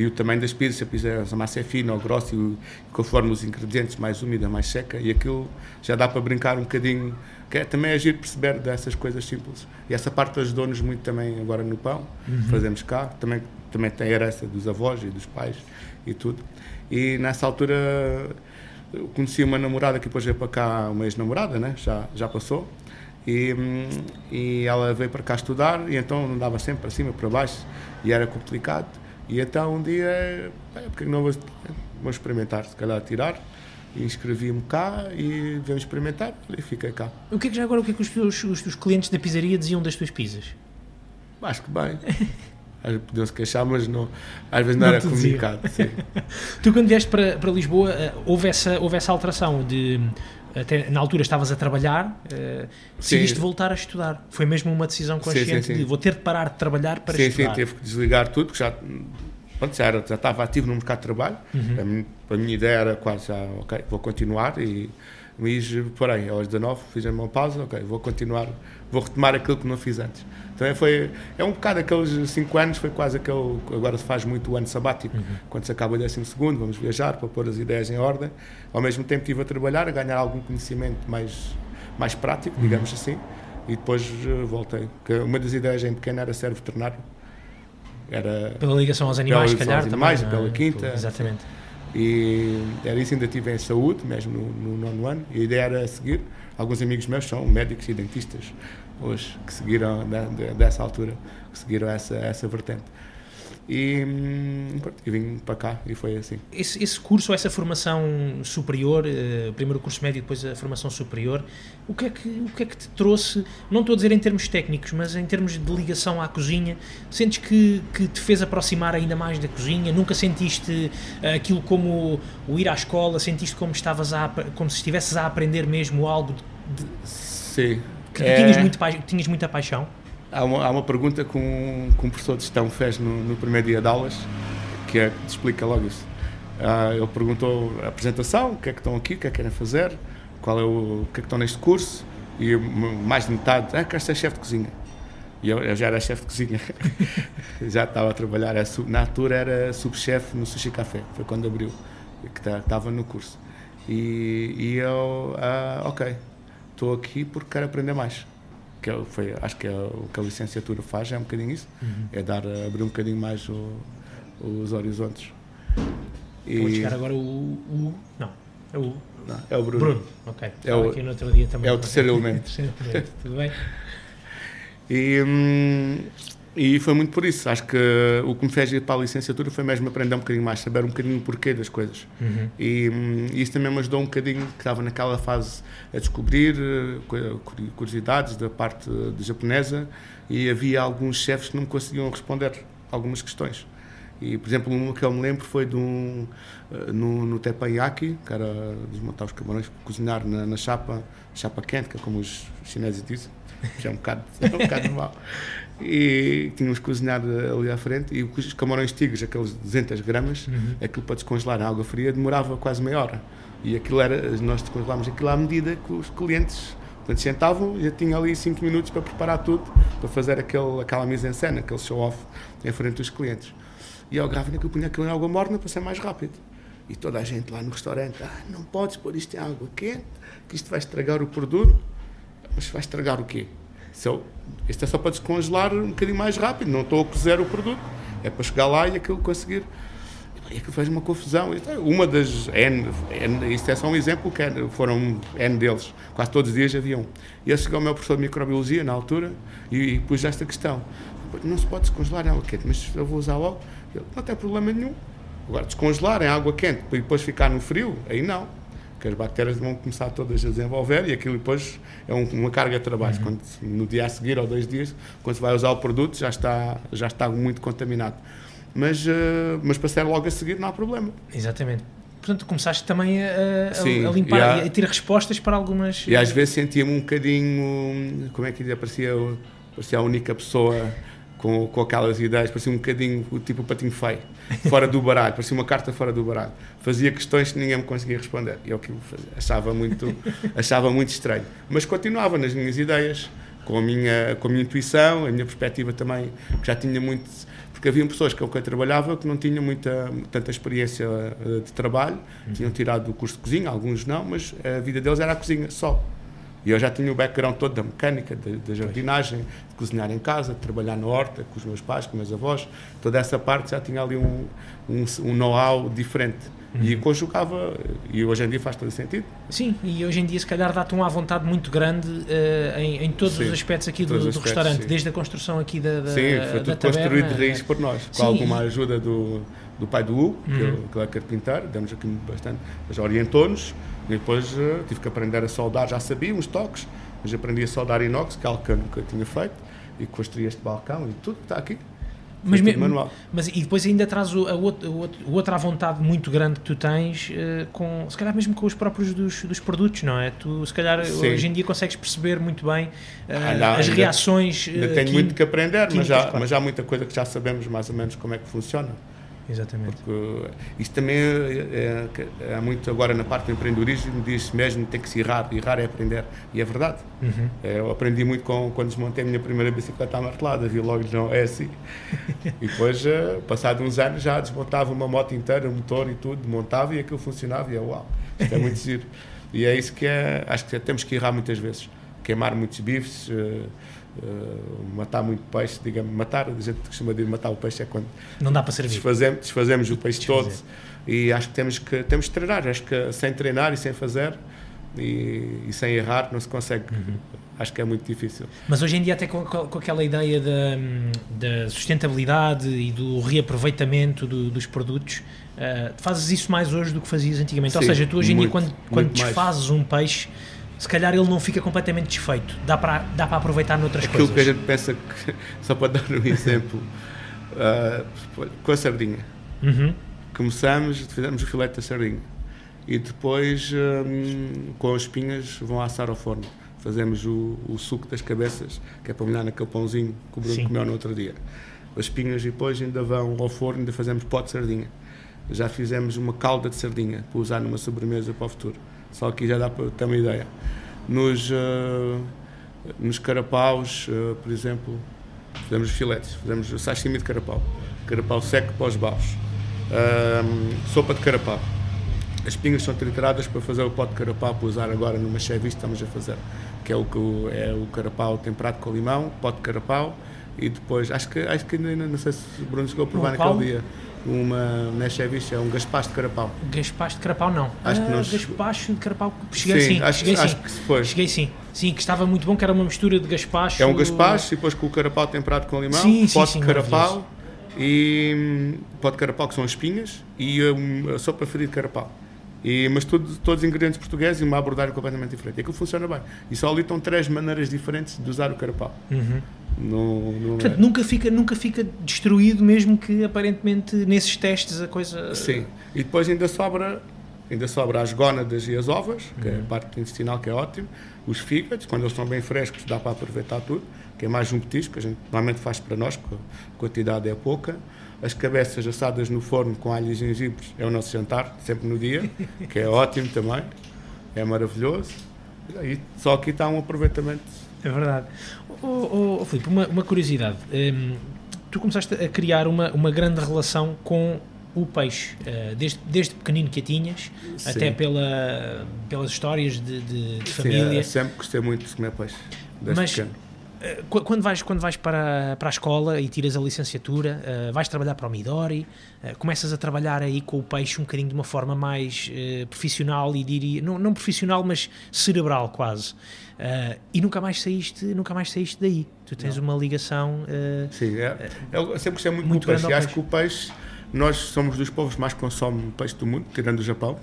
e o tamanho das pizzas, a pizza a massa é fina ou grossa e conforme os ingredientes mais úmida, mais seca e aquilo já dá para brincar um bocadinho, que é, também é agir perceber dessas coisas simples. E essa parte ajudou-nos muito também agora no pão, uhum. fazemos cá, também, também tem a herança dos avós e dos pais e tudo. E nessa altura eu conheci uma namorada que depois veio para cá, uma ex-namorada, né? já, já passou, e, e ela veio para cá estudar e então andava sempre para cima, para baixo e era complicado e então um dia, porque não vou, vou experimentar, se calhar tirar. Inscrevi-me cá e vamos experimentar e fiquei cá. O que é que já agora o que é que os, os clientes da pizzaria diziam das tuas pizzas? Acho que bem. [LAUGHS] Podiam-se queixar, mas não, às vezes não, não era comunicado. [LAUGHS] tu, quando vieste para, para Lisboa, eh, houve essa, houve essa alteração de até na altura estavas a trabalhar, uh, decidiste sim. voltar a estudar. Foi mesmo uma decisão consciente sim, sim, de vou ter de parar de trabalhar para estudar. Sim, teve que desligar tudo, porque já, pronto, já, era, já estava ativo no mercado de trabalho. Uhum. A, a, minha ideia era quase já, ok, vou continuar e mas parei aos 19, fiz uma pausa, ok, vou continuar, vou retomar aquilo que não fiz antes. Também foi, é um bocado aqueles 5 anos, foi quase aquele, agora se faz muito o ano sabático, uhum. quando se acaba o 12 segundo, vamos viajar para pôr as ideias em ordem. Ao mesmo tempo estive a trabalhar, a ganhar algum conhecimento mais, mais prático, uhum. digamos assim, e depois uh, voltei. Uma das ideias em pequena era ser veterinário. Era pela ligação aos animais, pela calhar, animais, também, pela é? quinta. Exatamente. E era isso, ainda tive em saúde, mesmo no, no nono ano, e a ideia era seguir. Alguns amigos meus são médicos e dentistas, hoje, que seguiram, dessa altura, que seguiram essa, essa vertente. E, hum, pronto, e vim para cá e foi assim. Esse, esse curso, essa formação superior, uh, primeiro o curso médio e depois a formação superior, o que, é que, o que é que te trouxe, não estou a dizer em termos técnicos, mas em termos de ligação à cozinha, sentes que, que te fez aproximar ainda mais da cozinha? Nunca sentiste uh, aquilo como o ir à escola, sentiste como, estavas a, como se estivesses a aprender mesmo algo de, de Sim. Que é... tinhas, muito, tinhas muita paixão? Há uma, há uma pergunta que um, que um professor de gestão fez no, no primeiro dia de aulas, que é, explica logo isso. Uh, ele perguntou a apresentação, o que é que estão aqui, o que é que querem fazer, qual é o, o que é que estão neste curso, e mais de metade, ah, quero ser chefe de cozinha. E eu, eu já era chefe de cozinha, [LAUGHS] já estava a trabalhar, na altura era subchefe no Sushi Café, foi quando abriu, que estava no curso. E, e eu, uh, ok, estou aqui porque quero aprender mais que é foi, acho que é o que a licenciatura faz, é um bocadinho isso, uhum. é dar, abrir um bocadinho mais o, os horizontes. E... Vou chegar agora o, o, Não, é o. Não, é o Bruno. Bruno, ok. É o, aqui no outro dia também. É o terceiro elemento. [LAUGHS] Tudo bem? E, hum, e foi muito por isso. Acho que o que me fez ir para a licenciatura foi mesmo aprender um bocadinho mais, saber um bocadinho o porquê das coisas. Uhum. E, hum, isso também me ajudou um bocadinho, que estava naquela fase a descobrir eh, curiosidades da parte de japonesa e havia alguns chefes que não me conseguiam responder algumas questões. E, por exemplo, uma que eu me lembro foi de um, eh, no, no teppanyaki, que era desmontar os camarões, cozinhar na, na chapa, chapa quente, que é como os chineses dizem, que é um bocado, [LAUGHS] é um bocado mal e tínhamos cozinhado ali à frente e os camarões tigres, aqueles 200 gramas, uhum. aquilo para descongelar em água fria demorava quase meia hora. E aquilo era, nós descongelámos aquilo à medida que os clientes Quando sentavam, já tinha ali 5 minutos para preparar tudo, para fazer aquele, aquela mise en scène, aquele show-off em frente dos clientes. E eu gravo que eu punha aquilo em água morna para ser mais rápido. E toda a gente lá no restaurante, ah, não podes pôr isto em água quente, que isto vai estragar o produto. Mas vai estragar o quê? So, isto é só para descongelar um bocadinho mais rápido, não estou a cozer o produto. É para chegar lá e aquilo conseguir. E aquilo faz uma confusão. É uma das N, N, isto é só um exemplo, que foram N deles, quase todos os dias havia um. E esse chegou o meu professor de microbiologia na altura e, e pus esta questão. Não se pode descongelar em água quente, mas eu vou usar logo. Ele, não tem problema nenhum. Agora, descongelar em água quente e depois ficar no frio, aí não. Porque as bactérias vão começar todas a desenvolver e aquilo depois é um, uma carga de trabalho. Uhum. Quando, no dia a seguir ou dois dias, quando se vai usar o produto, já está, já está muito contaminado. Mas, uh, mas para ser logo a seguir, não há problema. Exatamente portanto começaste também a, Sim, a limpar e a, a ter respostas para algumas e às vezes sentia-me um bocadinho como é que dizia, parecia, parecia a única pessoa com, com aquelas ideias, parecia um bocadinho o tipo patinho feio, fora do baralho, parecia uma carta fora do baralho. Fazia questões que ninguém me conseguia responder. E é o que eu achava muito, [LAUGHS] achava muito estranho. Mas continuava nas minhas ideias, com a minha, com a minha intuição, a minha perspectiva também, que já tinha muito. Porque haviam pessoas com quem eu trabalhava que não tinham muita, tanta experiência eh, de trabalho, uhum. tinham tirado o curso de cozinha, alguns não, mas a vida deles era a cozinha só. E eu já tinha o background todo da mecânica, da, jardinagem, de cozinhar em casa, de trabalhar na horta com os meus pais, com os meus avós. Toda essa parte já tinha ali um, um, um know-how diferente. Uhum. E conjugava, e hoje em dia faz todo sentido. Sim, e hoje em dia se calhar dá-te uma vontade muito grande uh, em, em, todos sim, os aspectos aqui do, aspectos, do, restaurante, sim. desde a construção aqui da, da Sim, foi tudo construído de raiz por nós, com sim, alguma ajuda do, do pai do Hugo, uhum. que, é, é carpinteiro, demos aqui bastante, mas orientou-nos, e depois uh, tive que aprender a soldar, já sabia uns toques, mas aprendi a soldar inox, que é algo que eu nunca tinha feito, e construí este balcão e tudo que está aqui. Mas, me, mas e depois ainda traz o, a, a outra vontade muito grande que tu tens, uh, com, se calhar mesmo com os próprios dos, dos produtos, não é? Tu, se calhar, Sim. hoje em dia consegues perceber muito bem uh, ah, não, as ainda, reações. Ainda tenho muito que aprender, mas já, claro. mas já há muita coisa que já sabemos mais ou menos como é que funciona. Exatamente. Porque isso também é, é, é muito agora na parte do empreendedorismo, diz mesmo tem que se errar, errar é aprender. E é verdade. Uhum. É, eu aprendi muito com, quando desmontei a minha primeira bicicleta amartelada, vi logo, não, é assim. e depois, eh, passado uns anos, já desmontava uma moto inteira, o motor e tudo, montava e aquilo funcionava e é uau, isto é muito giro. E é isso que é, acho que temos que errar muitas vezes. Queimar muitos bifes, uh, matar muito peixe, digamos, matar, a gente costuma dizer matar o peixe é quando não dá para servir. Desfazemos, desfazemos o peixe todo e acho que temos que temos que treinar, acho que sem treinar e sem fazer e, e sem errar não se consegue. Uhum. Acho que é muito difícil. Mas hoje em dia até com, com aquela ideia da, da sustentabilidade e do reaproveitamento do, dos produtos, uh, fazes isso mais hoje do que fazias antigamente. Sim, Ou seja, tu hoje em dia quando, quando desfazes mais. um peixe se calhar ele não fica completamente desfeito. Dá para, dá para aproveitar noutras Aquilo coisas. Aquilo que a gente pensa que, [LAUGHS] só para dar um exemplo, uh, com a sardinha. Uhum. Começamos, fizemos o filete da sardinha e depois um, com as espinhas vão assar ao forno. Fazemos o, o, suco das cabeças, que é para molhar naquele pãozinho que o Bruno comeu no outro dia. As espinhas depois ainda vão ao forno, ainda fazemos pó de sardinha. Já fizemos uma calda de sardinha para usar numa sobremesa para o futuro. Só aqui já dá para ter uma ideia. Nos, uh, nos carapaus, uh, por exemplo, fizemos filetes, fizemos sashimi de carapau, carapau seco para os baus, uh, sopa de carapau. As pingas são trituradas para fazer o pó de carapau para usar agora numa chevice estamos a fazer, que é o, é o carapau temperado com limão, pó de carapau, e depois, acho que, acho que ainda não sei se o Bruno chegou a provar naquele dia uma Necheviche, é um gaspacho de carapau. Gaspacho de carapau não. Acho ah, que não. Gaspacho de carapau. Cheguei sim, sim acho, cheguei acho sim. que foi. Cheguei sim. Sim, que estava muito bom, que era uma mistura de gaspacho. É um gaspacho e depois com o carapau temperado com limão, sim, sim, pote sim, de carapau e hum, pote de carapau que são espinhas e um, a sopa fria de carapau. E, mas tudo, todos ingredientes portugueses e uma abordagem completamente diferente. E aquilo funciona bem. E só ali estão três maneiras diferentes de usar o carapau. Uhum. No, no Portanto, é. nunca, fica, nunca fica destruído, mesmo que aparentemente nesses testes a coisa. Sim, e depois ainda sobra, ainda sobra as gónadas e as ovas, que uhum. é a parte intestinal que é ótimo, os fígados, quando eles estão bem frescos, dá para aproveitar tudo, que é mais um petisco, que a gente normalmente faz para nós, porque a quantidade é pouca. As cabeças assadas no forno com alho e gengibre é o nosso jantar, sempre no dia, que é ótimo também, é maravilhoso. E só aqui está um aproveitamento. É verdade. Oh, oh, oh Filipe, uma, uma curiosidade. Um, tu começaste a criar uma, uma grande relação com o peixe, uh, desde, desde pequenino que a tinhas, Sim. até pela, pelas histórias de, de, de família. Sim, sempre gostei muito de comer peixe, desde Mas, pequeno. Uh, quando vais, quando vais para, para a escola e tiras a licenciatura, uh, vais trabalhar para o Midori, começas a trabalhar aí com o peixe um bocadinho de uma forma mais profissional e diria, não, não profissional, mas cerebral quase. e nunca mais saíste, nunca mais saíste daí. Tu tens não. uma ligação. Sim, é, eu sempre gostei muito, muito do peixe. E acho que o peixe nós somos dos povos mais que consomem peixe do mundo, tirando o Japão.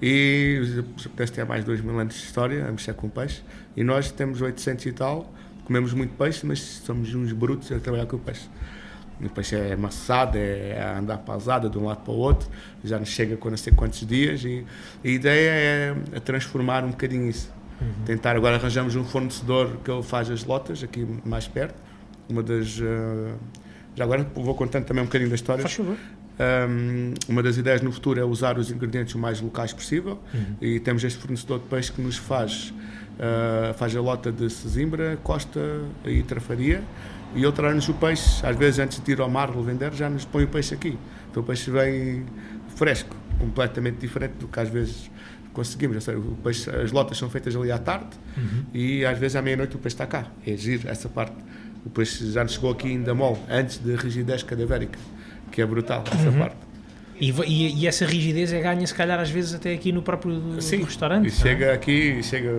E o Japão tem mais de 2 mil anos de história a mexer com peixe. E nós temos 800 e tal, comemos muito peixe, mas somos uns brutos a trabalhar com o peixe. O peixe é amassado, é andar pausado de um lado para o outro, já nos chega com não sei quantos dias. E a ideia é, é transformar um bocadinho isso. Uhum. Tentar, agora arranjamos um fornecedor que ele faz as lotas aqui mais perto. Uma das. Uh, já agora vou contando também um bocadinho da história. Faz favor. Um, uma das ideias no futuro é usar os ingredientes o mais locais possível uhum. e temos este fornecedor de peixe que nos faz uh, faz a lota de Sesimbra, Costa e Trafaria e ele traz-nos o peixe, às vezes antes de ir ao mar vender, já nos põe o peixe aqui. Então o peixe vem fresco, completamente diferente do que às vezes conseguimos. Seja, peixe, as lotas são feitas ali à tarde uhum. e às vezes à meia-noite o peixe está cá. É giro essa parte. O peixe já nos chegou aqui ainda mole, antes da rigidez cadavérica que é brutal essa uhum. parte. E, e, e, essa rigidez é ganha, se calhar, às vezes até aqui no próprio do, Sim, do restaurante. E chega é? aqui, chega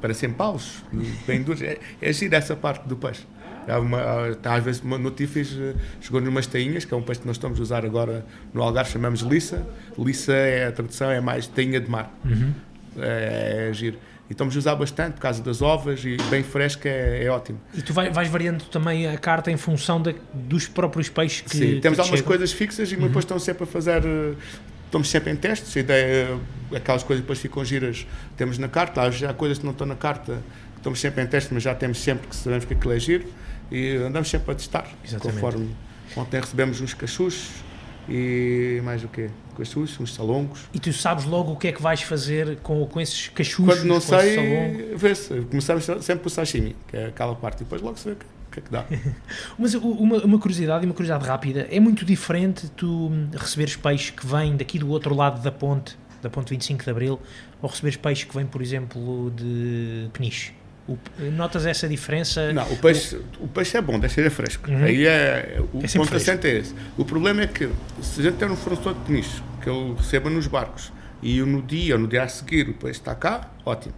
para 100 paus, bem duro. É, é gira essa parte do peixe. Há uma, há, às vezes no Tifes eh, chegou numas tainhas, que é um peixe que nós estamos a usar agora no Algarve, chamamos lissa. Lissa é a tradução, é mais tainha de mar. Uhum. É, é giro. E estamos a usar bastante por causa das ovas e bem fresca é, é ótimo. E tu vai, vais variando também a carta em função de, dos próprios peixes que Sim, temos algumas chegam. coisas fixas e uhum. depois estão sempre a fazer. Eh, estamos sempre em testes, a ideia, aquelas coisas depois ficam giras, temos na carta, há já coisas que não estão na carta, estamos sempre em testes, mas já temos sempre que sabemos que aquilo é giro e andamos sempre a testar, Exatamente. conforme ontem recebemos uns cachus e mais o quê? Cachus, uns salongos. E tu sabes logo o que é que vais fazer com, com esses cachus? Quando não sei, vê-se. Começamos sempre por sashimi, que é aquela parte, e depois logo se vê o que é que dá. [LAUGHS] Mas uma, uma curiosidade, e uma curiosidade rápida, é muito diferente tu receberes peixe que vem daqui do outro lado da ponte, da ponte 25 de Abril, ou receberes peixe que vem, por exemplo, de Peniche? O, notas essa diferença? Não, o peixe, o, o peixe é bom, deve ser fresco. Uhum. Aí é, o é ponto assente é esse. O problema é que se a gente tem um fornecedor de peniche que ele receba nos barcos e no dia ou no dia a seguir o peixe está cá, ótimo.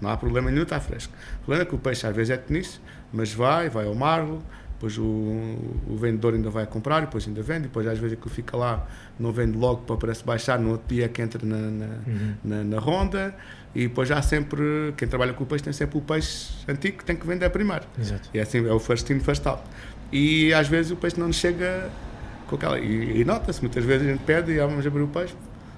Não há problema nenhum, está fresco. O problema é que o peixe às vezes é peniche, mas vai, vai ao mar, depois o, o, vendedor ainda vai comprar, depois ainda vende, depois às vezes aquilo fica lá, não vende logo para parece baixar, no outro dia é que entra na, na, uhum. na, na ronda. E depois há sempre, quem trabalha com o peixe tem sempre o peixe antigo que tem que vender primeiro. Exato. E é assim, é o first in, first out. E às vezes o peixe não nos chega com aquela. E, e nota-se, muitas vezes a gente pede e ah, vamos abrir o peixe.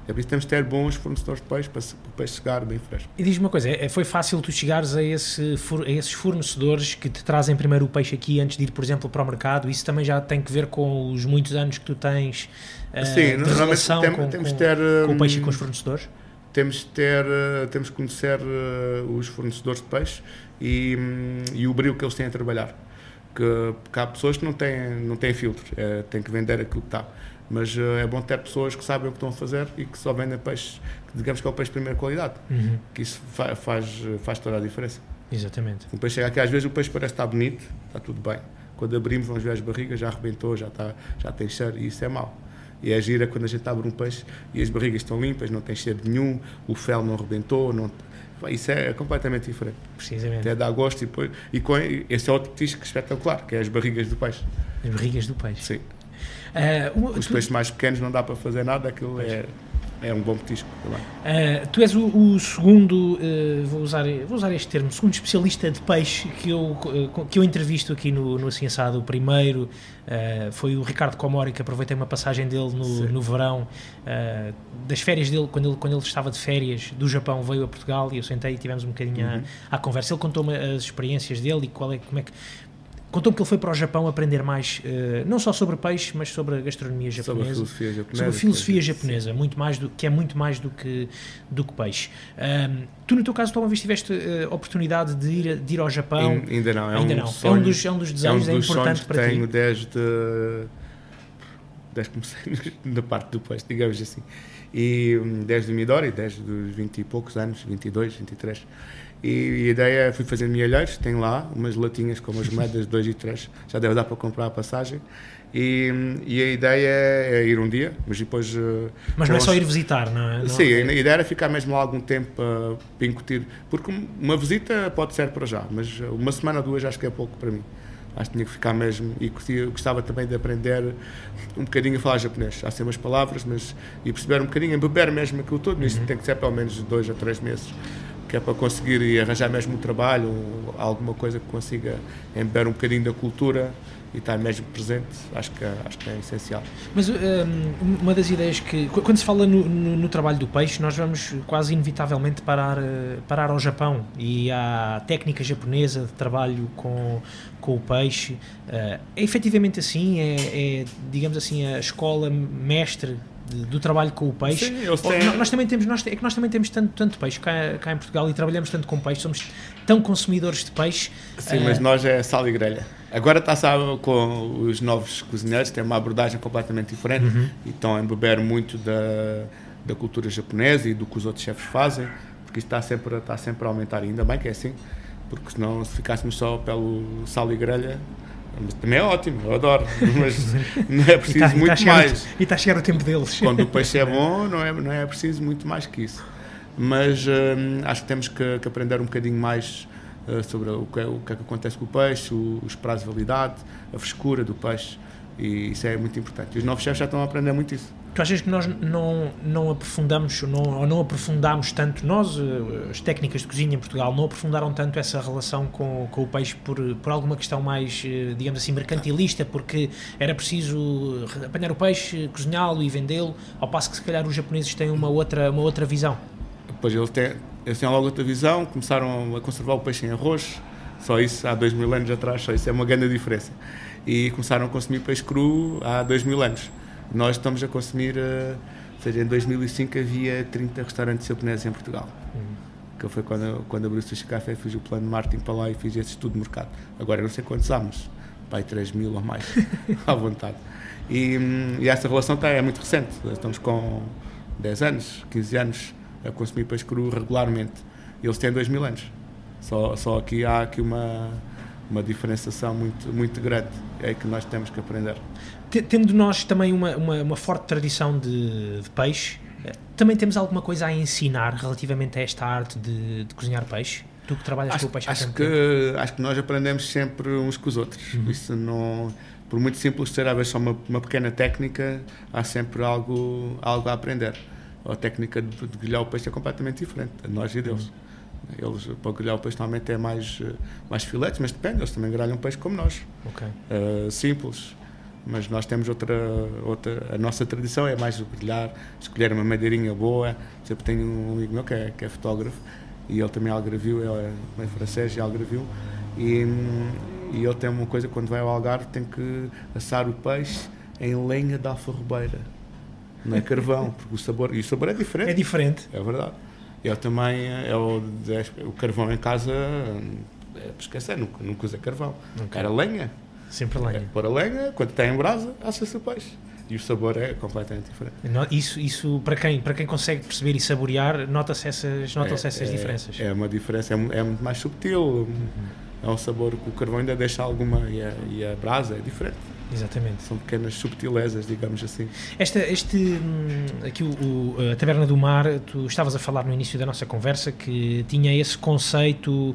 É por isso que temos de ter bons fornecedores de peixe para, para o peixe chegar bem fresco. E diz-me uma coisa, é, foi fácil tu chegares a, esse, a esses fornecedores que te trazem primeiro o peixe aqui antes de ir, por exemplo, para o mercado? Isso também já tem que ver com os muitos anos que tu tens uh, Sim, de relação tem, com, temos com, ter, com o peixe e com os fornecedores? Temos de ter, eh, temos que conhecer eh, os fornecedores de peixe e, hum, e o brilho que eles têm a trabalhar. Que, porque há pessoas que não têm, não têm filtro, é, têm que vender aquilo que está. Mas é bom ter pessoas que sabem o que estão a fazer e que só vendem peixe, que digamos que é o peixe de primeira qualidade. Uhum. Que isso fa faz, faz toda a diferença. Exatamente. O peixe chega aqui, às vezes o peixe parece estar bonito, está tudo bem. Quando abrimos, vamos ver as barrigas, já arrebentou, já, está, já tem cheiro e isso é mau. E é gira quando a gente abre um peixe e as barrigas estão limpas, não tem cheiro nenhum, o fel não rebentou, não... isso é completamente diferente. Precisamente. Até dá gosto e, depois, e com, esse é outro petisco espetacular, que é as barrigas do peixe. As barrigas do peixe. Sim. Uh, Os tu... peixes mais pequenos não dá para fazer nada, aquilo é é um bom petisco também. Uh, tu és o, o segundo, uh, vou, usar, vou usar este termo, segundo especialista de peixe que eu, uh, que eu entrevisto aqui no, no Assim Assado. O primeiro foi o Ricardo Comori, que aproveitei uma passagem dele no, no verão, das férias dele, quando ele, quando ele estava de férias do Japão, veio a Portugal e eu sentei e tivemos um bocadinho uhum. à, à conversa. Ele contou-me as experiências dele e qual é, como é que Contou-me que ele foi para o Japão aprender mais, uh, não só sobre peixe, mas sobre a gastronomia japonesa. Sobre a filosofia japonesa. Sobre a filosofia japonesa, muito mais do, que é muito mais do que, do que peixe. Um, tu, no teu caso, tu uma vez tiveste uh, oportunidade de ir, de ir ao Japão? ainda não, é ainda um não. Sonho, é um dos, é um dos desejos, é, um dos é importante que para tenho ti. desde, desde que comecei [LAUGHS] na parte do peixe, digamos assim. E hum, desde o Midori, desde os 20 e poucos anos, 22, 23 e a ideia é, fui fazer mielheiros, tem lá umas latinhas com as moedas de 2 e 3, já deve dar para comprar a passagem. E, e, a ideia é ir um dia, mas depois. Eh, mas não é só ir visitar, não é? Não sim, é... a ideia era ficar mesmo lá algum tempo para, para incutir, porque uma visita pode ser para já, mas uma semana ou duas acho que é pouco para mim. Acho que tinha que ficar mesmo e gostava também de aprender um bocadinho a falar japonês. Há sempre umas palavras, mas e perceber um bocadinho, beber mesmo aquilo. Isto uhum. tem que ser pelo menos dois a três meses que é para conseguir arranjar mesmo um trabalho, alguma coisa que consiga embeber um bocadinho da cultura e estar mesmo presente, acho que, acho que é essencial. Mas um, uma das ideias que, quando se fala no, no, no, trabalho do peixe, nós vamos quase inevitavelmente parar, eh, parar ao Japão e à técnica japonesa de trabalho com, com o peixe. Uh, é efetivamente assim? É, é, digamos assim, a escola mestre do trabalho com o peixe. Sim, têm... nós, também temos, nós, é que nós também temos tanto, tanto peixe cá, cá em Portugal e trabalhamos tanto com peixe, somos tão consumidores de peixe. Sim, uh... mas nós é sal e grelha. Agora está sabe, com os novos cozinheiros, tem uma abordagem completamente diferente uhum. e estão a beber muito da, da cultura japonesa e do que os outros chefes fazem, porque isto está sempre, está sempre a aumentar, e ainda bem que é assim, porque senão se ficássemos só pelo sal e grelha mas também é ótimo, eu adoro. Mas não é preciso tá, muito tá mais. E está a chegar o tempo deles. Quando o peixe é [LAUGHS] bom, não é, não é preciso muito mais que isso. Mas hum, acho que temos que, que, aprender um bocadinho mais uh, sobre o que, é, o que é que acontece com o peixe, o, os prazos de validade, a frescura do peixe. E isso é muito importante. E os novos chefes já estão a aprender muito isso. Tu achas que nós não, não aprofundamos não, ou não aprofundamos tanto, nós, eh, as técnicas de cozinha em Portugal, não aprofundaram tanto essa relação com, com o peixe por, por alguma questão mais, eh, digamos assim, mercantilista, porque era preciso apanhar o peixe, cozinhá-lo e vendê-lo, ao passo que se calhar os japoneses têm uma outra, uma outra visão? Pois eles têm, eles têm logo outra visão, começaram a conservar o peixe em arroz, só isso há dois mil anos atrás, só isso é uma grande diferença. E começaram a consumir peixe cru há dois mil anos nós estamos a consumir, uh, ou seja, em 2005 havia 30 restaurantes japoneses em Portugal. Uhum. Que foi quando, quando abri o Sushi Café, fiz o plano de marketing para lá e fiz esse estudo de mercado. Agora não sei quantos há, mas pai 3 mil ou mais, [LAUGHS] à vontade. E, hum, e, essa relação tá, é muito recente. Estamos com 10 anos, 15 anos a consumir peixe cru regularmente. Eles têm 2 mil anos. Só, só aqui há aqui uma, uma diferenciação muito, muito grande. É que nós temos que aprender tendo nós também uma, uma, uma forte tradição de, de, peixe, eh, também temos alguma coisa a ensinar relativamente a esta arte de, de cozinhar peixe? Tu que trabalhas acho, com o peixe acho que Acho que nós aprendemos sempre uns com os outros. Uhum. Isso não, por muito simples ser, às vezes só uma, uma pequena técnica, há sempre algo, algo a aprender. A técnica de, de grelhar o peixe é completamente diferente, a nós e deles. Uhum. Eles, para grelhar o peixe, normalmente é mais, eh, mais filetes, mas depende, eles também grelham peixe como nós. Okay. Uh, simples mas nós temos outra, outra a nossa tradição é mais brilhar, escolher uma madeirinha boa. Sempre tenho um amigo meu que é, que é fotógrafo e ele também é algarvio, ele é, é francês e algarvio e, e ele tem uma coisa, quando vai ao Algarve tem que assar o peixe em lenha de alfarrobeira, não é carvão, porque o sabor, e o sabor é diferente. É diferente. É verdade. Ele também, é o, o carvão em casa, é, esquecer, nunca, nunca usei carvão. Era lenha. Sempre lenha. É, pôr a lenha, quando está em brasa, assa-se o peixe. E o sabor é completamente diferente. Isso, isso para, quem, para quem consegue perceber e saborear, nota-se essas, nota é, essas é, diferenças. É uma diferença, é, é muito mais subtil. Uhum. É um sabor que o carvão ainda deixa alguma. E a, e a brasa é diferente. Exatamente. São pequenas subtilezas, digamos assim. Esta, este, hum, aqui o, o, a Taberna do Mar, tu estavas a falar no início da nossa conversa que tinha esse conceito, uh,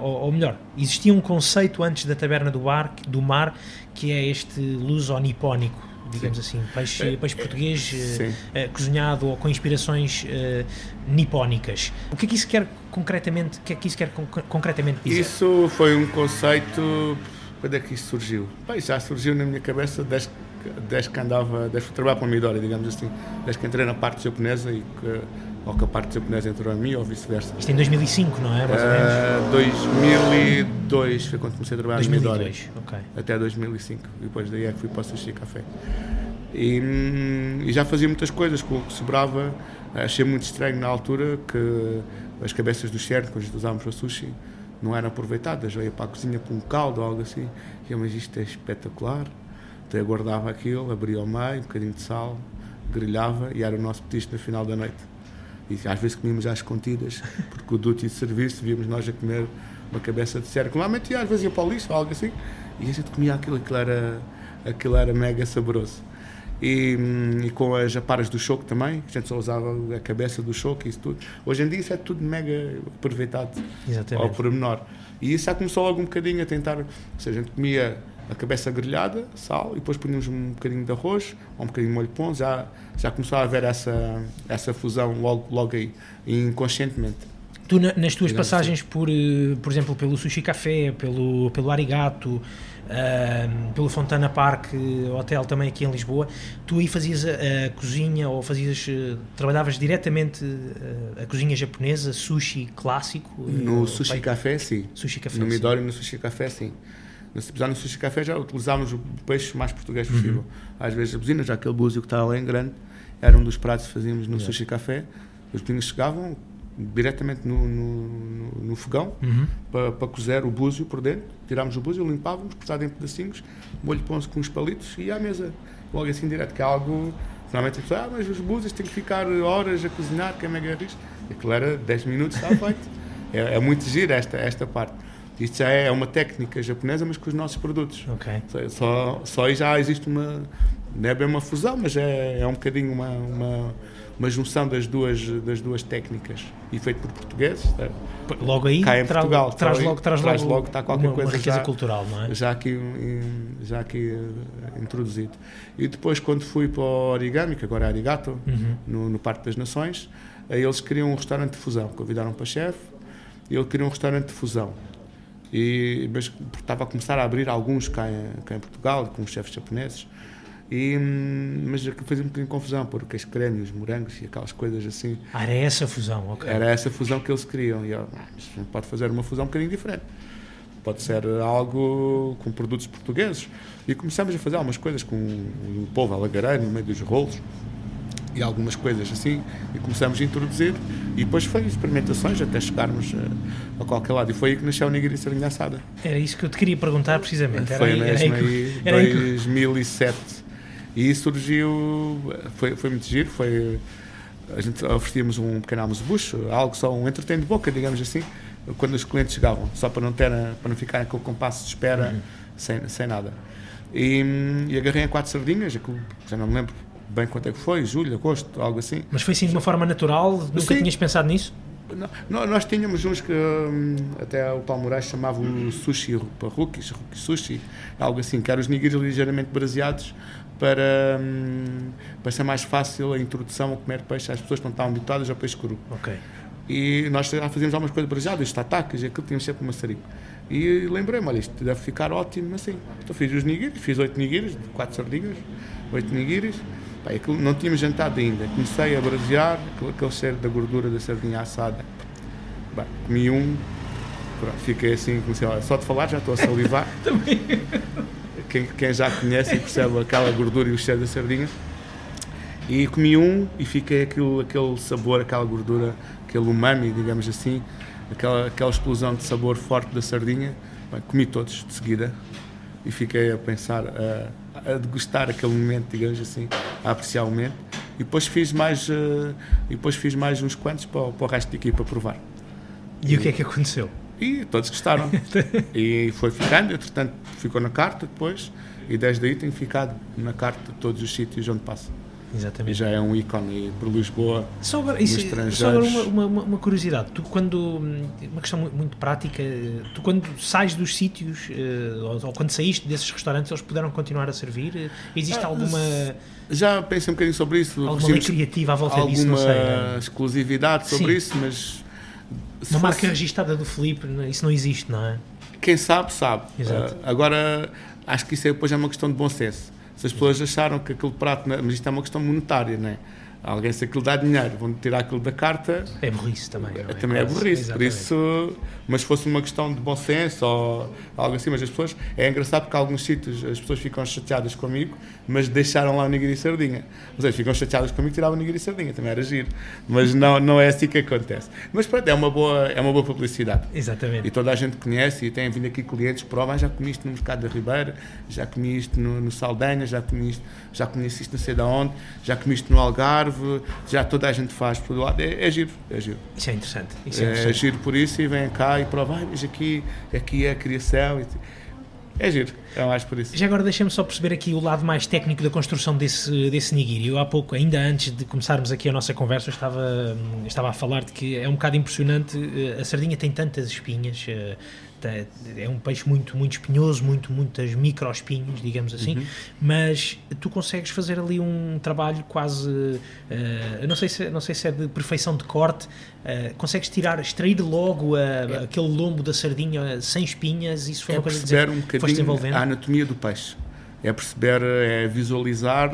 ou, ou, melhor, existia um conceito antes da Taberna do, bar, do Mar que é este luso-nipónico, digamos Sim. assim, peixe, é, peixe português uh, cozinhado ou com inspirações uh, nipónicas. O que é que isso quer concretamente, o que é que isso quer concretamente dizer? Isso foi um conceito quando é que isso surgiu? Bem, já surgiu na minha cabeça desde, desde que andava, desde que trabalhava para a Midori, digamos assim, desde que entrei na parte japonesa e que ou que a parte japonesa entrou em mim, ou vice-versa. Isto em 2005, não é? Mais uh, 2002 foi quando comecei a trabalhar 2002, no Midori. ok. Até 2005. E depois daí é que fui para o Sushi Café. E, hum, e, já fazia muitas coisas com o que sobrava. Achei muito estranho na altura que as cabeças do cerdo, quando usávamos para sushi, não eram aproveitadas. Eu ia para a cozinha com um caldo ou algo assim. E eu, mas isto é espetacular. Então eu guardava aquilo, abria ao meio, um bocadinho de sal, grelhava e era o nosso petisco no final da noite. E às vezes comíamos às escondidas, porque o duty de serviço víamos nós a comer uma cabeça de cerco. Normalmente às vezes ia para o lixo ou algo assim, e a gente comia aquilo, aquilo era, aquilo era mega saboroso. E, e, com as aparas do choco também, a gente só usava a cabeça do choco e isso tudo. Hoje em dia isso é tudo mega aproveitado Exatamente. ao pormenor. E isso já começou logo um bocadinho a tentar, ou seja, a gente comia a cabeça grelhada, sal, e depois punhamos um bocadinho de arroz, ou um bocadinho de molho de pão, já, já começou a haver essa, essa fusão logo, logo aí, inconscientemente. Tu, nas tuas passagens assim. por, eh, por exemplo, pelo Sushi Café, pelo, pelo Arigato, uh, pelo Fontana Park Hotel também aqui em Lisboa, tu aí fazias a, a cozinha ou fazias, uh, trabalhavas diretamente uh, a cozinha japonesa, sushi clássico? No Sushi Café, sim. Sushi Café, no Midori, no Sushi Café, sim. Nesse episódio no Sushi Café já utilizávamos o peixe mais português uhum. possível. Uhum. Às vezes a buzina, já aquele búzio que está além grande, era um dos pratos que fazíamos no yeah. Sushi Café. Os meninos chegavam diretamente no, no, no fogão uhum. para, para cozer o búzio por dentro. Tirámos o búzio, limpávamos, cortado em pedacinhos, molho de pão com os palitos e à mesa. Logo assim direto, que é algo. Normalmente as pessoas, ah, mas os búzios têm que ficar horas a cozinhar, que é mega risco. Aquilo era 10 minutos, está feito. [LAUGHS] é, é muito giro esta, esta parte. Isto já é uma técnica japonesa, mas com os nossos produtos. Okay. Só, só aí já existe uma. Não é bem uma fusão, mas é, é um bocadinho uma, uma, uma junção das duas, das duas técnicas. E feito por portugueses. Tá? Logo aí, cá em tra Portugal. Traz, logo, traz, traz logo, logo está qualquer uma, coisa uma riqueza já, cultural, não é? Já aqui, já aqui introduzido. E depois, quando fui para o Origami, que agora é Arigato, uhum. no, no Parque das Nações, eles queriam um restaurante de fusão. Convidaram para chefe e ele queria um restaurante de fusão. E, mas estava a começar a abrir alguns cá em, cá em Portugal, com os chefes japoneses. E, mas fazia um bocadinho de confusão, por queijo creme, os morangos e aquelas coisas assim. Ah, era essa a fusão, ok. Era essa fusão que eles queriam. E eu, ah, pode fazer uma fusão um bocadinho diferente. Pode ser algo com produtos portugueses. E começamos a fazer algumas coisas com o polvo alagareiro no meio dos rolos e algumas coisas assim, e começamos a introduzir, e depois foi experimentações até chegarmos a, eh, a qualquer lado, e foi aí que nasceu a nigiri sardinha assada. Era isso que eu te queria perguntar precisamente. Era foi aí, mesmo [LAUGHS] era aí, era 2007, e surgiu, foi, foi muito giro, foi, a gente oferecíamos um pequeno almoço bucho, algo só um entretém de boca, digamos assim, quando os clientes chegavam, só para não, ter, para não ficar aquele compasso de espera uhum. sem, sem nada. E, e agarrei a quatro sardinhas, já não me lembro bem quanto é que foi, julho, agosto, algo assim. Mas foi assim de uma forma natural? Nunca Sim. tinhas pensado nisso? Não, nós tínhamos uns que hum, até o Paulo Moraes chamava o sushi para rookies, rookie sushi, algo assim, que eram os nigiris ligeiramente braseados para, hum, para ser mais fácil a introdução a comer peixe às pessoas que não estavam habituadas ao peixe cru. Ok. E nós já fazíamos algumas coisas braseadas, tatacas, e aquilo tínhamos sempre uma maçarico. E lembrei-me, olha, isto deve ficar ótimo assim. Então fiz os nigiris, fiz oito nigiris, quatro sardinhas, oito nigiris, Pá, não tínhamos jantado ainda. Comecei a brasear aquele cheiro da gordura da sardinha assada. Bem, comi um, pronto, fiquei assim, comecei, olha, só de falar já estou a salivar. [LAUGHS] [LAUGHS] quem, quem já conhece e percebe aquela gordura e o cheiro da sardinha. E comi um e fiquei aquele, aquele sabor, aquela gordura, aquele umami, digamos assim, aquela, aquela explosão de sabor forte da sardinha. Bem, comi todos de seguida e fiquei a pensar. Uh, a degustar aquele momento, digamos assim, a apreciar o momento. E depois fiz mais, uh, depois fiz mais uns quantos para, para o resto da equipa provar. E, e o que é que aconteceu? E todos gostaram. [LAUGHS] e foi ficando, entretanto ficou na carta depois, e desde aí tem ficado na carta de todos os sítios onde passa. Exatamente. E já é um ícone por Lisboa. Agora, isso, só agora uma, uma, uma, curiosidade. Tu, quando. Uma questão muito, prática. Tu, quando sais dos sítios, eh, ou, ou, quando saíste desses restaurantes, eles puderam continuar a servir? Existe ah, alguma. Já pensei um bocadinho sobre isso. Alguma lei criativa à volta disso? Não sei. Alguma exclusividade sobre Sim. isso, mas. Uma marca registada do Felipe, isso não existe, não é? Quem sabe, sabe. Uh, agora, acho que isso é, depois é uma questão de bom senso se as pessoas acharam que aquele prato, mas isto é uma questão monetária, não é? Alguém, se aquilo dá dinheiro, vão tirar aquilo da carta. É burrice também. É? Também é burrice. Por isso, mas se fosse uma questão de bom senso ou algo assim, mas as pessoas. É engraçado porque alguns sítios as pessoas ficam chateadas comigo, mas deixaram lá o nigiri e sardinha. Ou seja, ficam chateadas comigo, tiravam o nigiri e sardinha, também era giro. Mas não, não é assim que acontece. Mas pronto, é uma boa, é uma boa publicidade. Exatamente. E toda a gente conhece e tem vindo aqui clientes que provam, ah, já comi isto no Mercado da Ribeira, já comi isto no, no Saldanha, já comi isto, já comi isto não sei de onde, já comi isto no Algarve já toda a gente faz por lado. É, é giro, é giro. Isso é interessante. Isso é, é interessante. giro por isso e vem cá e prova, ah, mas aqui, aqui é a criação. É giro, é mais por isso. Já agora deixa-me só perceber aqui o lado mais técnico da construção desse, desse nigiri. Eu há pouco, ainda antes de começarmos aqui a nossa conversa, estava, estava a falar de que é um bocado impressionante, eh, a sardinha tem tantas espinhas, eh, é um peixe muito, muito espinhoso, muito, muitas microespinhos, digamos assim, uhum. mas tu consegues fazer ali um trabalho quase, uh, não, sei se, não sei se é de perfeição de corte, uh, consegues tirar, extrair logo a, é. aquele lombo da sardinha sem espinhas, isso foi é uma coisa perceber um bocadinho a anatomia do peixe, é perceber, é visualizar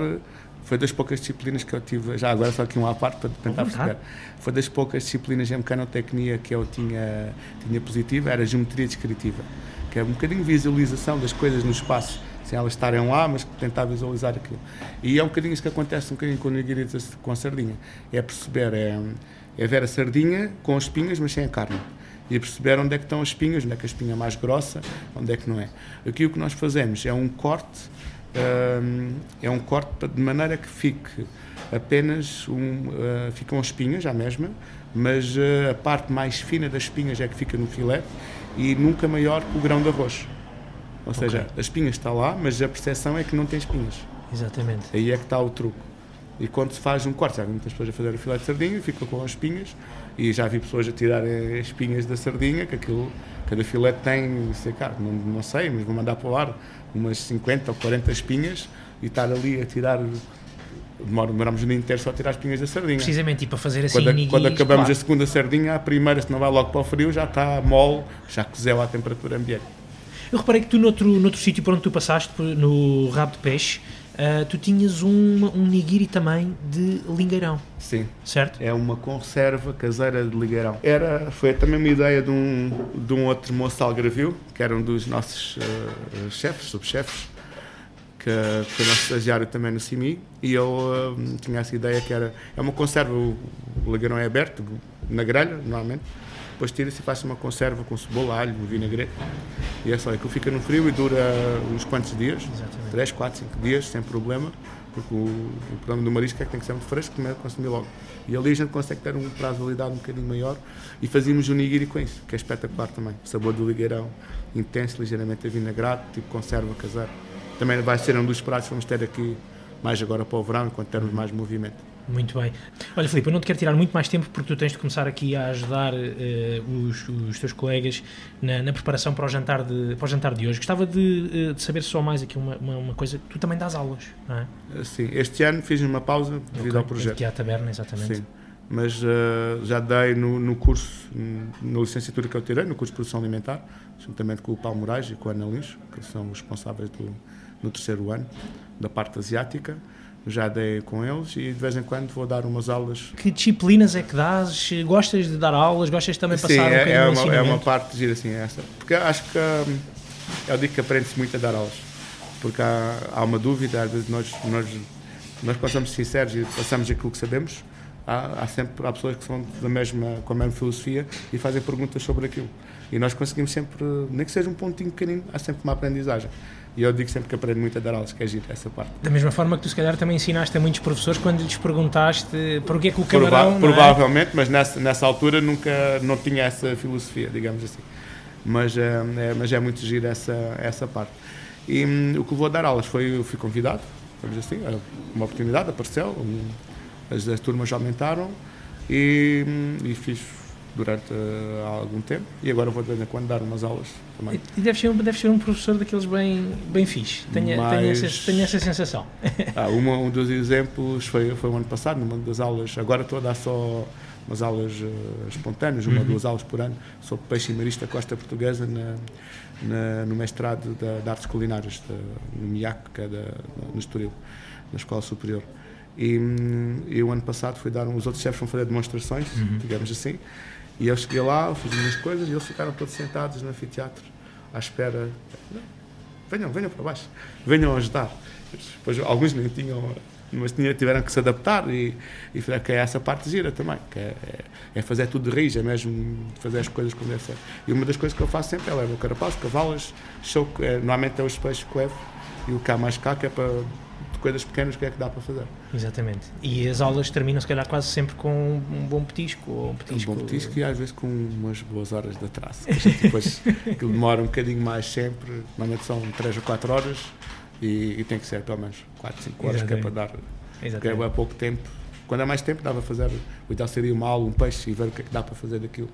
foi das poucas disciplinas que eu tive, já agora só aqui um à parte para tentar perceber. Foi das poucas disciplinas em mecanotecnia que eu tinha, tinha positiva, era geometria descritiva, que é um bocadinho visualização das coisas no espaço, sem elas estarem lá, mas tentar visualizar aquilo. E é um bocadinho isso que acontece um bocadinho com a com a sardinha. É perceber, é, é ver a sardinha com as espinhas, mas sem a carne e perceber onde é que estão as espinhas, onde é que a espinha é mais grossa, onde é que não é. Aqui o que nós fazemos é um corte é um corte de maneira que fique apenas um, uh, ficam as espinhas à mesma, mas uh, a parte mais fina das espinhas é que fica no filé e nunca maior que o grão de arroz. Ou okay. seja, a espinha está lá, mas a percepção é que não tem espinhas. Exatamente. Aí é que está o truque. E quando se faz um corte, já vi muitas pessoas a fazer o filé de sardinha, fica com as espinhas, e já vi pessoas a tirarem as espinhas da sardinha, que aquilo, cada filé tem, sei cá, não, não sei, mas vou mandar para o ar umas 50 ou 40 espinhas e estar ali a tirar demoramos o dia inteiro só a tirar as espinhas da sardinha. Precisamente, e para fazer assim Quando, quando acabamos claro. a segunda sardinha, a primeira, se não vai logo para o frio, já está mole, já cozeu à temperatura ambiente. Eu reparei que tu, noutro, noutro sítio por onde tu passaste, no Rabo de Peixe, uh, tu tinhas um, um nigiri também de lingueirão. Sim. Certo? É uma conserva caseira de lingueirão. Era, foi também uma ideia de um, de um outro moço algravio, que era um dos nossos uh, chefes, subchefes, que foi nosso estagiário também no CIMI, e eu uh, tinha essa ideia que era, é uma conserva, o, o lingueirão é aberto, na grelha, normalmente, depois tira-se e faz uma conserva com cebola, alho, vinagrete. E é só, aquilo fica no frio e dura uns quantos dias, Exatamente. 3, 4, 5 dias, sem problema, porque o, o problema do marisco é que tem que ser muito fresco, comer, consumir logo. E ali a gente consegue ter um prazo de validade um bocadinho maior e fazíamos o nigiri com isso, que é espetacular também. O sabor do ligueirão, intenso, ligeiramente avinagrado, tipo conserva caseira. Também vai ser um dos pratos que vamos ter aqui mais agora para o verão, enquanto termos mais movimento. Muito bem. Olha, Filipe, eu não te quero tirar muito mais tempo porque tu tens de começar aqui a ajudar uh, os, os, teus colegas na, na, preparação para o, jantar de, para o jantar de hoje. Gostava de, uh, de saber só mais aqui uma, uma, uma, coisa. Tu também dás aulas, não é? Eh, sim, este ano fiz uma pausa devido okay. ao projeto. Aqui à taberna, exatamente. Sim, mas uh, já dei no, no curso, na licenciatura que eu tirei, no curso de produção alimentar, juntamente com o Paulo Moraes e com a Ana Lins, que são os responsáveis do, no terceiro ano, da parte asiática já dei com eles e de vez em quando vou dar umas aulas. Que disciplinas é que dás? Gostas de dar aulas? Gostas também de passar Sim, um é, é, uma, é uma parte de gira assim, é essa. Porque acho que hum, eu digo que aprende-se muito a dar aulas. Porque há, há uma dúvida, às vezes nós, nós, nós quando somos sinceros e passamos aquilo que sabemos, há, há sempre há pessoas que são da mesma, com a mesma filosofia e fazem perguntas sobre aquilo. E nós conseguimos sempre, nem que seja um pontinho pequenino, há sempre uma aprendizagem. E eu digo sempre que aprendo muito a dar aulas, que é giro essa parte. Da mesma forma que tu, se calhar, também ensinaste a muitos professores quando lhes perguntaste porquê que o camarão. Prova é? Provavelmente, mas nessa, nessa altura nunca não tinha essa filosofia, digamos assim. Mas é, é mas é muito giro essa, essa parte. E hum, o que vou dar aulas foi, eu fui convidado, vamos assim, é uma oportunidade, apareceu, um, as, as turmas aumentaram e, hum, e fiz durante uh, algum tempo e agora vou de vez em quando dar umas aulas também. E deve ser, deve ser um professor daqueles bem, bem fixe, tenho, Mas, tenho, essa, tenho essa sensação. [LAUGHS] ah, uma, um dos exemplos foi, foi o ano passado, numa das aulas, agora estou a dar só umas aulas uh, espontâneas, uma ou uhum. duas aulas por ano, sobre peixe marista costa portuguesa na, na, no mestrado de, de artes culinárias, de, no MIAC, que é da, no Estoril, na Escola Superior. E, e o ano passado fui dar, os outros chefes vão fazer demonstrações, uhum. digamos assim, e eu cheguei lá, fiz as minhas coisas e eles ficaram todos sentados no anfiteatro, à espera. Venham, venham para baixo, venham ajudar. Depois, alguns nem tinham, mas tiveram que se adaptar e, e que é essa parte gira também, que é, é, fazer tudo de raiz, é mesmo fazer as coisas como deve ser. E uma das coisas que eu faço sempre é levar o carapaço, cavalas, show, é, normalmente é os peixes que levo e o cá mais cá, que é para de coisas pequenas que é que dá para fazer. Exatamente. E as aulas terminam, se calhar, quase sempre com um bom petisco. Ou um, petisco... um bom petisco e às vezes com umas boas horas de atraso. depois [LAUGHS] aquilo demora um bocadinho mais sempre, normalmente são 3 ou 4 horas e, e, tem que ser pelo menos 4, 5 horas, Exatamente. que é para dar. Exatamente. Que é pouco tempo. Quando é mais tempo, dá para fazer. O ideal seria uma aula, um peixe e ver o que é que dá para fazer daquilo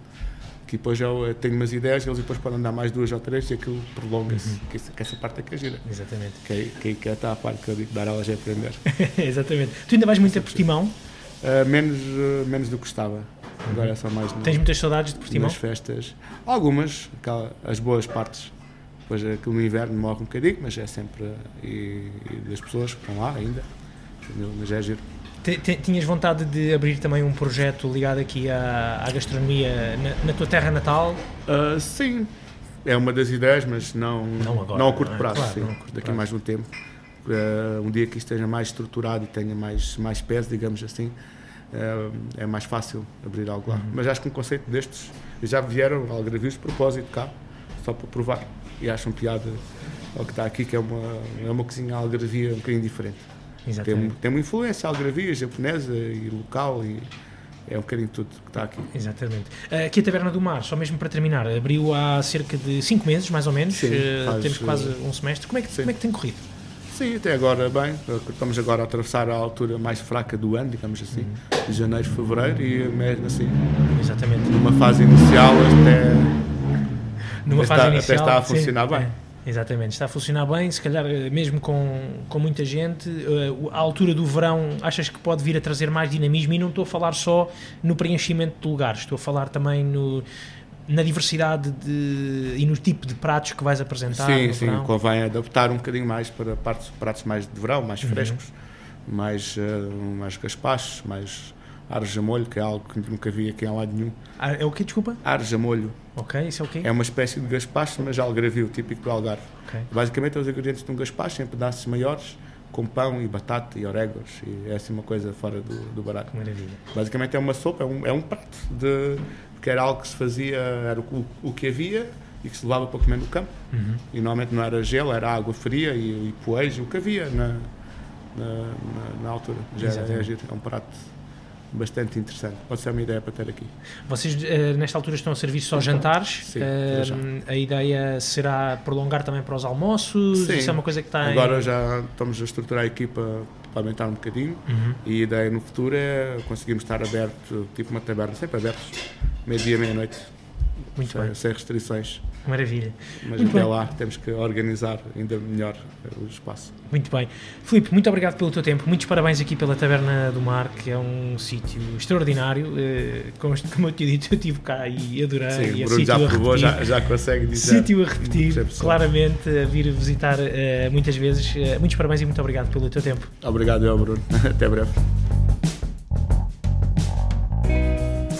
que depois eu tenho umas ideias e eles depois podem dar mais duas ou três e aquilo prolonga-se, uhum. que, que, essa parte é que é gira. Exatamente. Que, que, que está a parte que eu digo, dar elas é aprender. [LAUGHS] Exatamente. Tu ainda vais muito a Portimão? Uh, menos, uh, menos do que estava. Agora é só mais. No, Tens muitas saudades de Portimão? Nas festas. Algumas, aquela, as boas partes. Depois aquilo no inverno morre um bocadinho, mas é sempre. E, e das pessoas que estão lá ainda. Mas é giro. Tinhas vontade de abrir também um projeto ligado aqui à, à gastronomia na, na, tua terra natal? Uh, sim, é uma das ideias, mas não, não, agora, não a curto prazo, claro, sim, curto daqui prazo. mais um tempo. Uh, um dia que isto esteja mais estruturado e tenha mais, mais peso, digamos assim, uh, é mais fácil abrir algo lá. Uhum. Mas acho que um conceito destes, já vieram algarvios de propósito cá, só para provar, e acham piada ao que está aqui, que é uma, é uma cozinha algarvia um bocadinho diferente. Tem, tem uma influência algravia, japonesa e local e é um bocadinho tudo que está aqui. Exatamente. Eh, aqui a Taberna do Mar, só mesmo para terminar, abriu há cerca de 5 meses, mais ou menos. Sim, uh, faz, temos quase um semestre. Como é, que, como é que tem corrido? Sim, até agora bem. Estamos agora a atravessar a altura mais fraca do ano, digamos assim, uhum. de janeiro, fevereiro, e mesmo assim. Exatamente. Numa fase inicial até. Numa até fase está, inicial. Até está a funcionar sim, bem. É. Exatamente, está a funcionar bem, se calhar eh, mesmo com, com muita gente. Uh, a altura do verão achas que pode vir a trazer mais dinamismo? E não estou a falar só no preenchimento de lugares, estou a falar também no, na diversidade de, e no tipo de pratos que vais apresentar. Sim, sim, verão. convém adaptar um bocadinho mais para pratos, pratos mais de verão, mais uhum. frescos, mais, uh, mais gaspachos, mais Ares a molho, que é algo que nunca vi aqui em lado nenhum. Ah, é o que, desculpa? Ares a molho. Ok, isso é o quê? É uma espécie de gaspacho, mas algravio, típico do Algarve. Okay. Basicamente, é os ingredientes de um gaspacho em pedaços maiores, com pão e batata e orégãos. E é assim uma coisa fora do, do barato. Que maravilha. Basicamente é uma sopa, é um, é um prato, de, que era algo que se fazia, era o, o que havia e que se levava para comer no campo. Uhum. E normalmente não era gelo, era água fria e, e poejo, o que havia na, na, na, na altura. Já é, é um prato bastante interessante. Pode ser uma ideia para ter aqui. Vocês, uh, nesta altura, estão a servir só jantares? Sim, uh, a ideia será prolongar também para os almoços? Sim. Isso é uma coisa que está Agora em... já estamos a estruturar a equipa para aumentar um bocadinho uhum. e a ideia no futuro é conseguirmos estar aberto, tipo uma taberna, sempre abertos, meio-dia, meia-noite. Muito sem, bem. Sem restrições. Maravilha. Mas muito até bem. lá temos que organizar ainda melhor o espaço. Muito bem. Filipe, muito obrigado pelo teu tempo. Muitos parabéns aqui pela Taberna do Mar, que é um sítio extraordinário. Eh, como, eu te dito, eu estive cá e adorei. Sim, e o Bruno já provou, já, já consegue dizer. Sítio a repetir, claramente, a vir visitar uh, muitas vezes. Uh, muitos parabéns e muito obrigado pelo teu tempo. Obrigado, eu, Bruno. [LAUGHS] Até breve.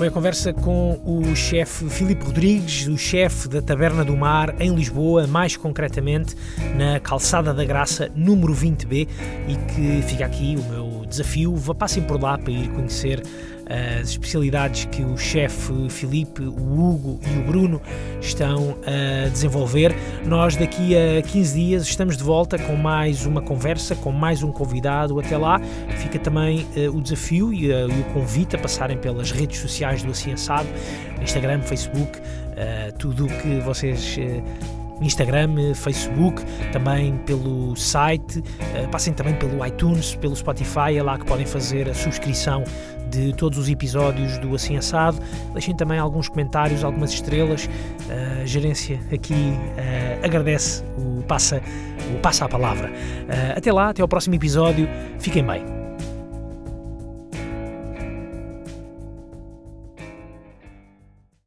Foi a conversa com o chefe Filipe Rodrigues, o chefe da Taberna do Mar em Lisboa, mais concretamente na Calçada da Graça, número 20B, e que fica aqui o meu desafio. Passem por lá para ir conhecer as especialidades que o chefe Filipe, o Hugo e o Bruno estão a desenvolver. Nós daqui a 15 dias estamos de volta com mais uma conversa, com mais um convidado. Até lá fica também uh, o desafio e, uh, e, o convite a passarem pelas redes sociais do Assado, Instagram, Facebook, uh, tudo o que vocês Instagram, Facebook, também pelo site, passem também pelo iTunes, pelo Spotify, é lá que podem fazer a subscrição de todos os episódios do Assim Assado. Deixem também alguns comentários, algumas estrelas. A gerência aqui uh, agradece o passa, o passa a palavra. Uh, até lá, até ao próximo episódio. Fiquem bem.